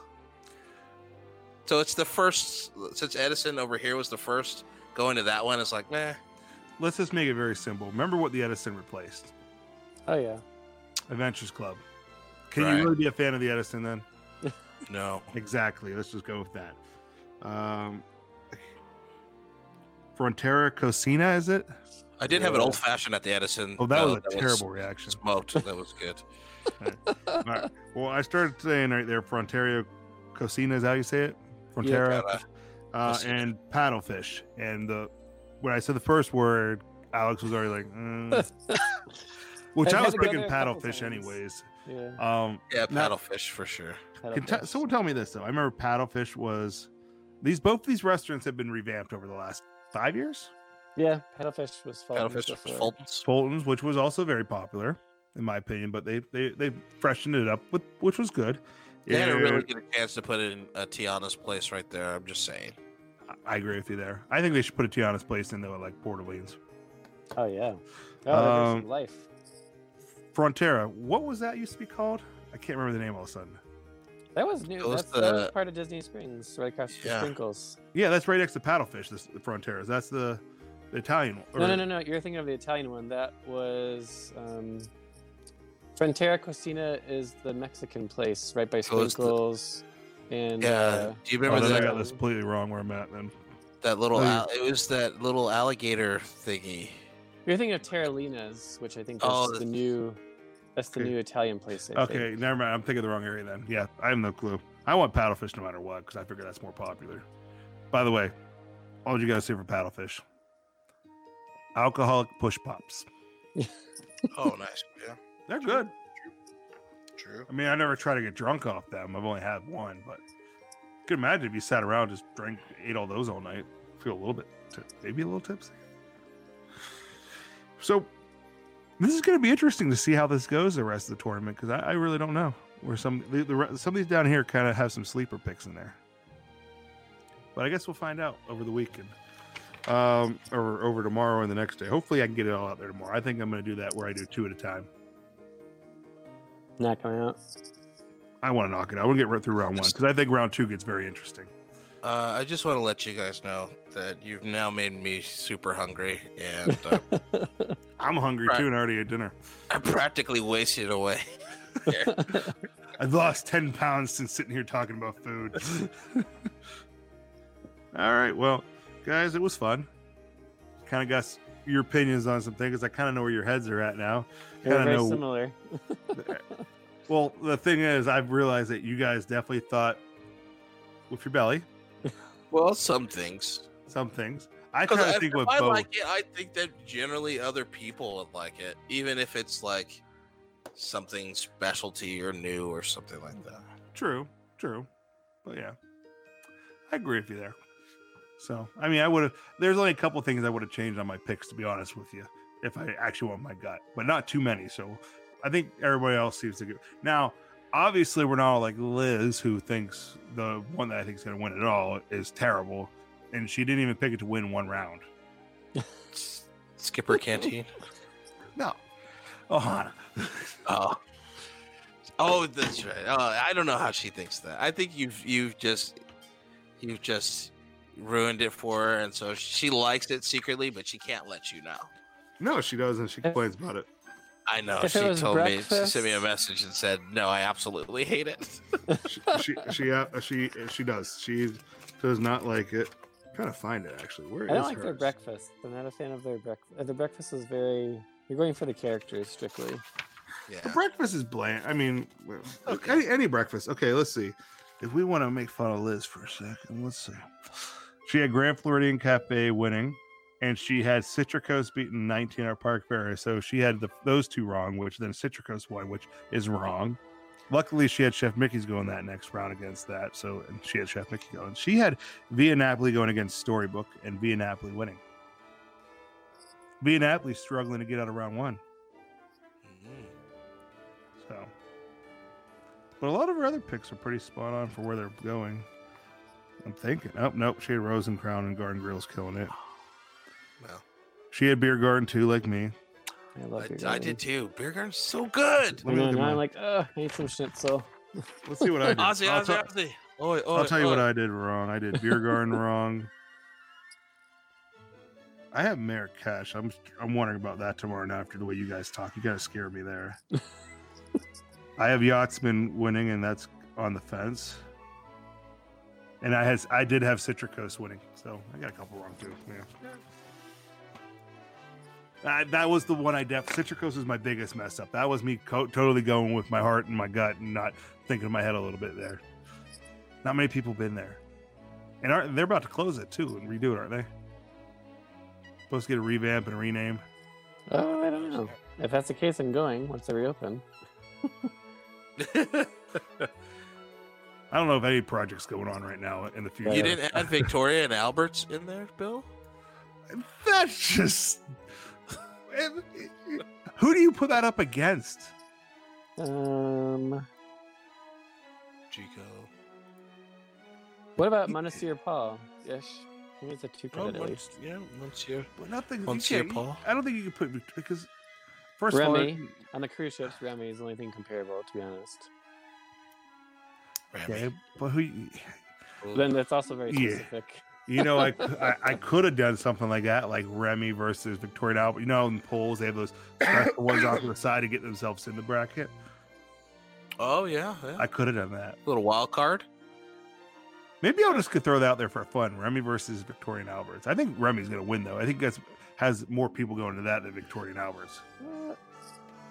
So it's the first since Edison over here was the first. Going to that one It's like, meh. Let's just make it very simple. Remember what the Edison replaced? Oh yeah. Adventurers Club. Can Right. you really be a fan of the Edison then? No. Exactly. Let's just go with that. Um, Frontera Cocina, is it? I did have an old fashioned at the Edison. Oh, that though, was a terrible reaction. Smoked. That was good. All right. Well, I started saying right there, Frontera Cocina, is how you say it? Frontera. Yeah, uh, Cocina. and paddlefish. And the when I said the first word, Alex was already like, mm. which I've I was to go thinking there a couple paddlefish anyways. Yeah. Um, Yeah, Now- paddlefish for sure. Can t- someone tell me this though? I remember Paddlefish was these both these restaurants have been revamped over the last five years. Yeah, paddlefish was Fulton's Paddlefish before. Fulton's. Fulton's, which was also very popular in my opinion, but they they they freshened it up with which was good. They had a Yeah, really good chance to put it in uh, Tiana's place right there. I'm just saying. I agree with you there. I think they should put a Tiana's place in though, like Port Orleans. Oh yeah. Oh, there's Um, life. Frontera, what was that used to be called? I can't remember the name all of a sudden. That was new. it was That's, that was part of Disney Springs, right across the sprinkles. Yeah, that's right next to Paddlefish. This the Fronteras. That's the, the Italian one. No, or- no, no, no. You're thinking of the Italian one. That was um, Frontera Cocina is the Mexican place right by So it's the- And Yeah. uh, Do you Oh, remember then I got this completely wrong where I'm at then. that little? Oh, Al- it was that little alligator thingy. You're thinking of Terralina's, which I think is Oh, the the- new. That's the Okay. new Italian place. I Okay, think. never mind. I'm thinking the wrong area then. Yeah, I have no clue. I want paddlefish no matter what because I figure that's more popular. By the way, all you guys say for paddlefish? Alcoholic push pops. Oh, nice. Yeah, They're good. true. I mean, I never try to get drunk off them. I've only had one, but you could imagine if you sat around just drank, ate all those all night, feel a little bit, maybe a little tipsy. So, this is going to be interesting to see how this goes the rest of the tournament because I, I really don't know. Where some the, the, some of these down here kind of have some sleeper picks in there, but I guess we'll find out over the weekend, um, or over tomorrow and the next day. Hopefully, I can get it all out there tomorrow. I think I'm going to do that where I do two at a time. Not coming out. I want to knock it. I want to get right through round one because I think round two gets very interesting. Uh, I just want to let you guys know that you've now made me super hungry, and uh, I'm hungry Right. too and I already ate dinner. I practically wasted away. I've lost 10 pounds since sitting here talking about food. All right. Well, guys, it was fun. Kind of got your opinions on some things. I kind of know where your heads are at now. They're Kinda very know- similar. Well, the thing is, I've realized that you guys definitely thought with your belly well, some things. some things. I Because kind if, think with I both. like it, I think that generally other people would like it, even if it's like something specialty or new or something like that. True, true. But yeah, I agree with you there. So, I mean, I would have, there's only a couple things I would have changed on my picks, to be honest with you, if I actually want my gut, but not too many. So, I think everybody else seems to go. Now, obviously, we're not all like Liz, who thinks the one that I think is going to win it all is terrible. And she didn't even pick it to win one round. Skipper Canteen. No. Oh, Hannah. Oh. Oh, that's right. Oh, I don't know how she thinks that. I think you've you've just you've just ruined it for her, and so she likes it secretly, but she can't let you know. No, she doesn't. She complains about it. I know. If she was told me. She sent me a message and said, "No, I absolutely hate it." she she she, uh, she she does. She does not like it. trying to find it actually. Where is I don't like their breakfast. I'm not a fan of their breakfast. Their breakfast is very. You're going for the characters strictly. The breakfast is bland. I mean, Okay. any any breakfast. Okay, let's see. If we want to make fun of Liz for a second, let's see. She had Grand Floridian Cafe winning, and she had Citricos beating 19 our Park Fare. So she had the, those two wrong, which then Citricos won, which is wrong. Luckily, she had Chef Mickey's going that next round against that. So and she had Chef Mickey going. She had Via Napoli going against Storybook and Via Napoli winning. Via Napoli struggling to get out of round one. Mm. So, but a lot of her other picks are pretty spot on for where they're going. I'm thinking. Oh nope, she had Rose & Crown and Garden Grill's killing it. Well, She had Beer Garden too, like me. I love your I, I did too. Beer garden's so good. Let And me then look at now I'm mine. like, oh, I need some schnitzel. Let's see what I did. Ozzy, I'll, Ozzy, tell- Ozzy. Oi, oi, I'll tell you what. I did wrong. I did Beer Garden wrong. I have Marrakesh. I'm I'm wondering about that tomorrow night after the way you guys talk. You kind of scared me there. I have Yachtsman winning, and that's on the fence. And I has I did have Citricos winning, so I got a couple wrong too. Yeah. Uh, that was the one I def. Citricos is my biggest mess up. That was me co- totally going with my heart and my gut and not thinking in my head a little bit there. Not many people been there, and are, they're about to close it too and redo it, aren't they? Supposed to get a revamp and a rename. Oh, I don't know. If that's the case, I'm going once they reopen. I don't know if any projects going on right now in the future. you didn't add Victoria and Alberts in there, Bill? That's just. Who do you put that up against? Um, Jiko. what about Monsieur Paul? Yes, I think it's a two credit. at once, yeah, once you. But nothing. Monsieur Paul. I don't think you can put Vict- because first Remy. of all, On the cruise ships, Remy is the only thing comparable, to be honest. Okay, but who? you- Then that's also very Yeah. specific. You know, I, I, I could have done something like that, like Remy versus Victoria Albert. You know, in polls they have those special ones off to the side to get themselves in the bracket. Oh yeah, yeah. I could have done that. A little wild card. Maybe I'll just could throw that out there for fun. Remy versus Victorian Alberts. I think Remy's gonna win though. I think that's has more people going to that than Victorian Alberts. Uh, I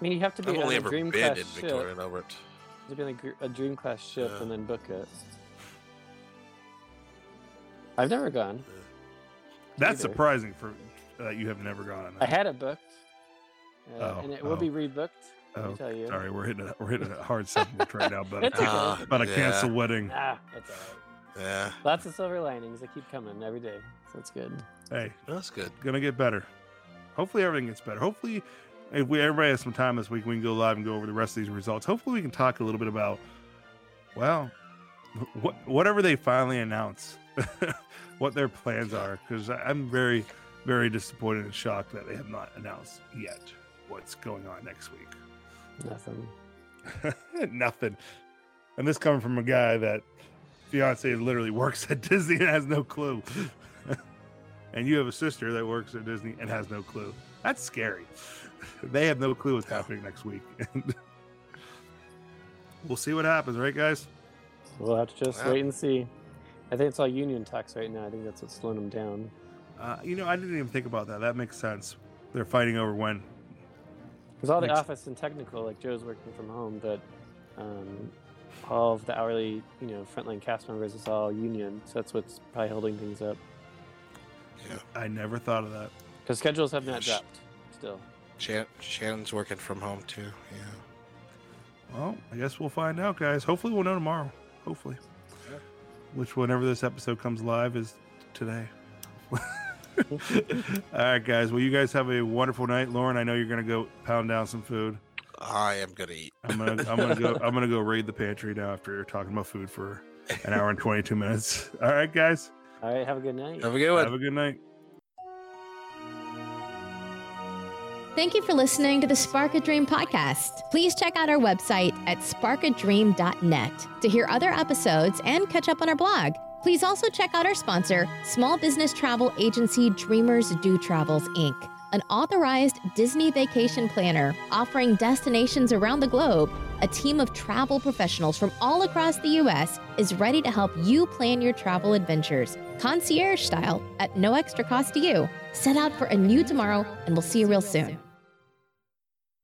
mean, you have to be I've only ever dream been in ship. Victoria Albert. To be on a, a dream class ship Yeah. and then book it. I've never gone. That's Either. surprising for uh, you have never gone on I had it booked, uh, Oh, and it will oh. be rebooked. Let Oh, me tell you. Sorry, we're hitting a, we're hitting a hard subject right now, but It's okay. Ah, about a yeah, canceled wedding. Ah, that's all right. Yeah, Lots of silver linings. They keep coming every day, so it's good. Hey, that's good. gonna get better. Hopefully everything gets better. Hopefully, if we everybody has some time this week, we can go live and go over the rest of these results. Hopefully, we can talk a little bit about, well, what whatever they finally announce, what their plans are. Because I'm very, very disappointed and shocked that they have not announced yet what's going on next week. Nothing. Nothing. And this coming from a guy that fiance literally works at Disney and has no clue. and you have a sister that works at Disney and has no clue. That's scary. They have no clue what's happening next week. we'll see what happens, right, guys? We'll have to just wait and see. I think it's all union talks right now. I think that's what's slowing them down. Uh, you know, I didn't even think about that. That makes sense. They're fighting over when. Because all the Makes- office and technical, like Joe's working from home, but um, all of the hourly, you know, frontline cast members is all union. So that's what's probably holding things up. Yeah, I never thought of that. Because schedules have not dropped still. Shan- Shannon's working from home too. Yeah. Well, I guess we'll find out, guys. Hopefully, we'll know tomorrow. Hopefully. Yeah. Which, whenever this episode comes live, is today. All right, guys. Well, you guys have a wonderful night, Lauren. I know you're gonna go pound down some food. I am gonna eat. I'm gonna, I'm gonna go, I'm gonna go raid the pantry now after talking about food for an hour and 22 minutes. All right, guys. All right, have a good night. Have a good one. Have a good night. Thank you for listening to the Spark a Dream podcast. Please check out our website at sparkadream.net to hear other episodes and catch up on our blog. Please also check out our sponsor, small business travel agency Dreamers Do Travels, Inc., an authorized Disney vacation planner offering destinations around the globe. A team of travel professionals from all across the U.S. is ready to help you plan your travel adventures, concierge style, at no extra cost to you. Set out for a new tomorrow, and we'll see you real soon.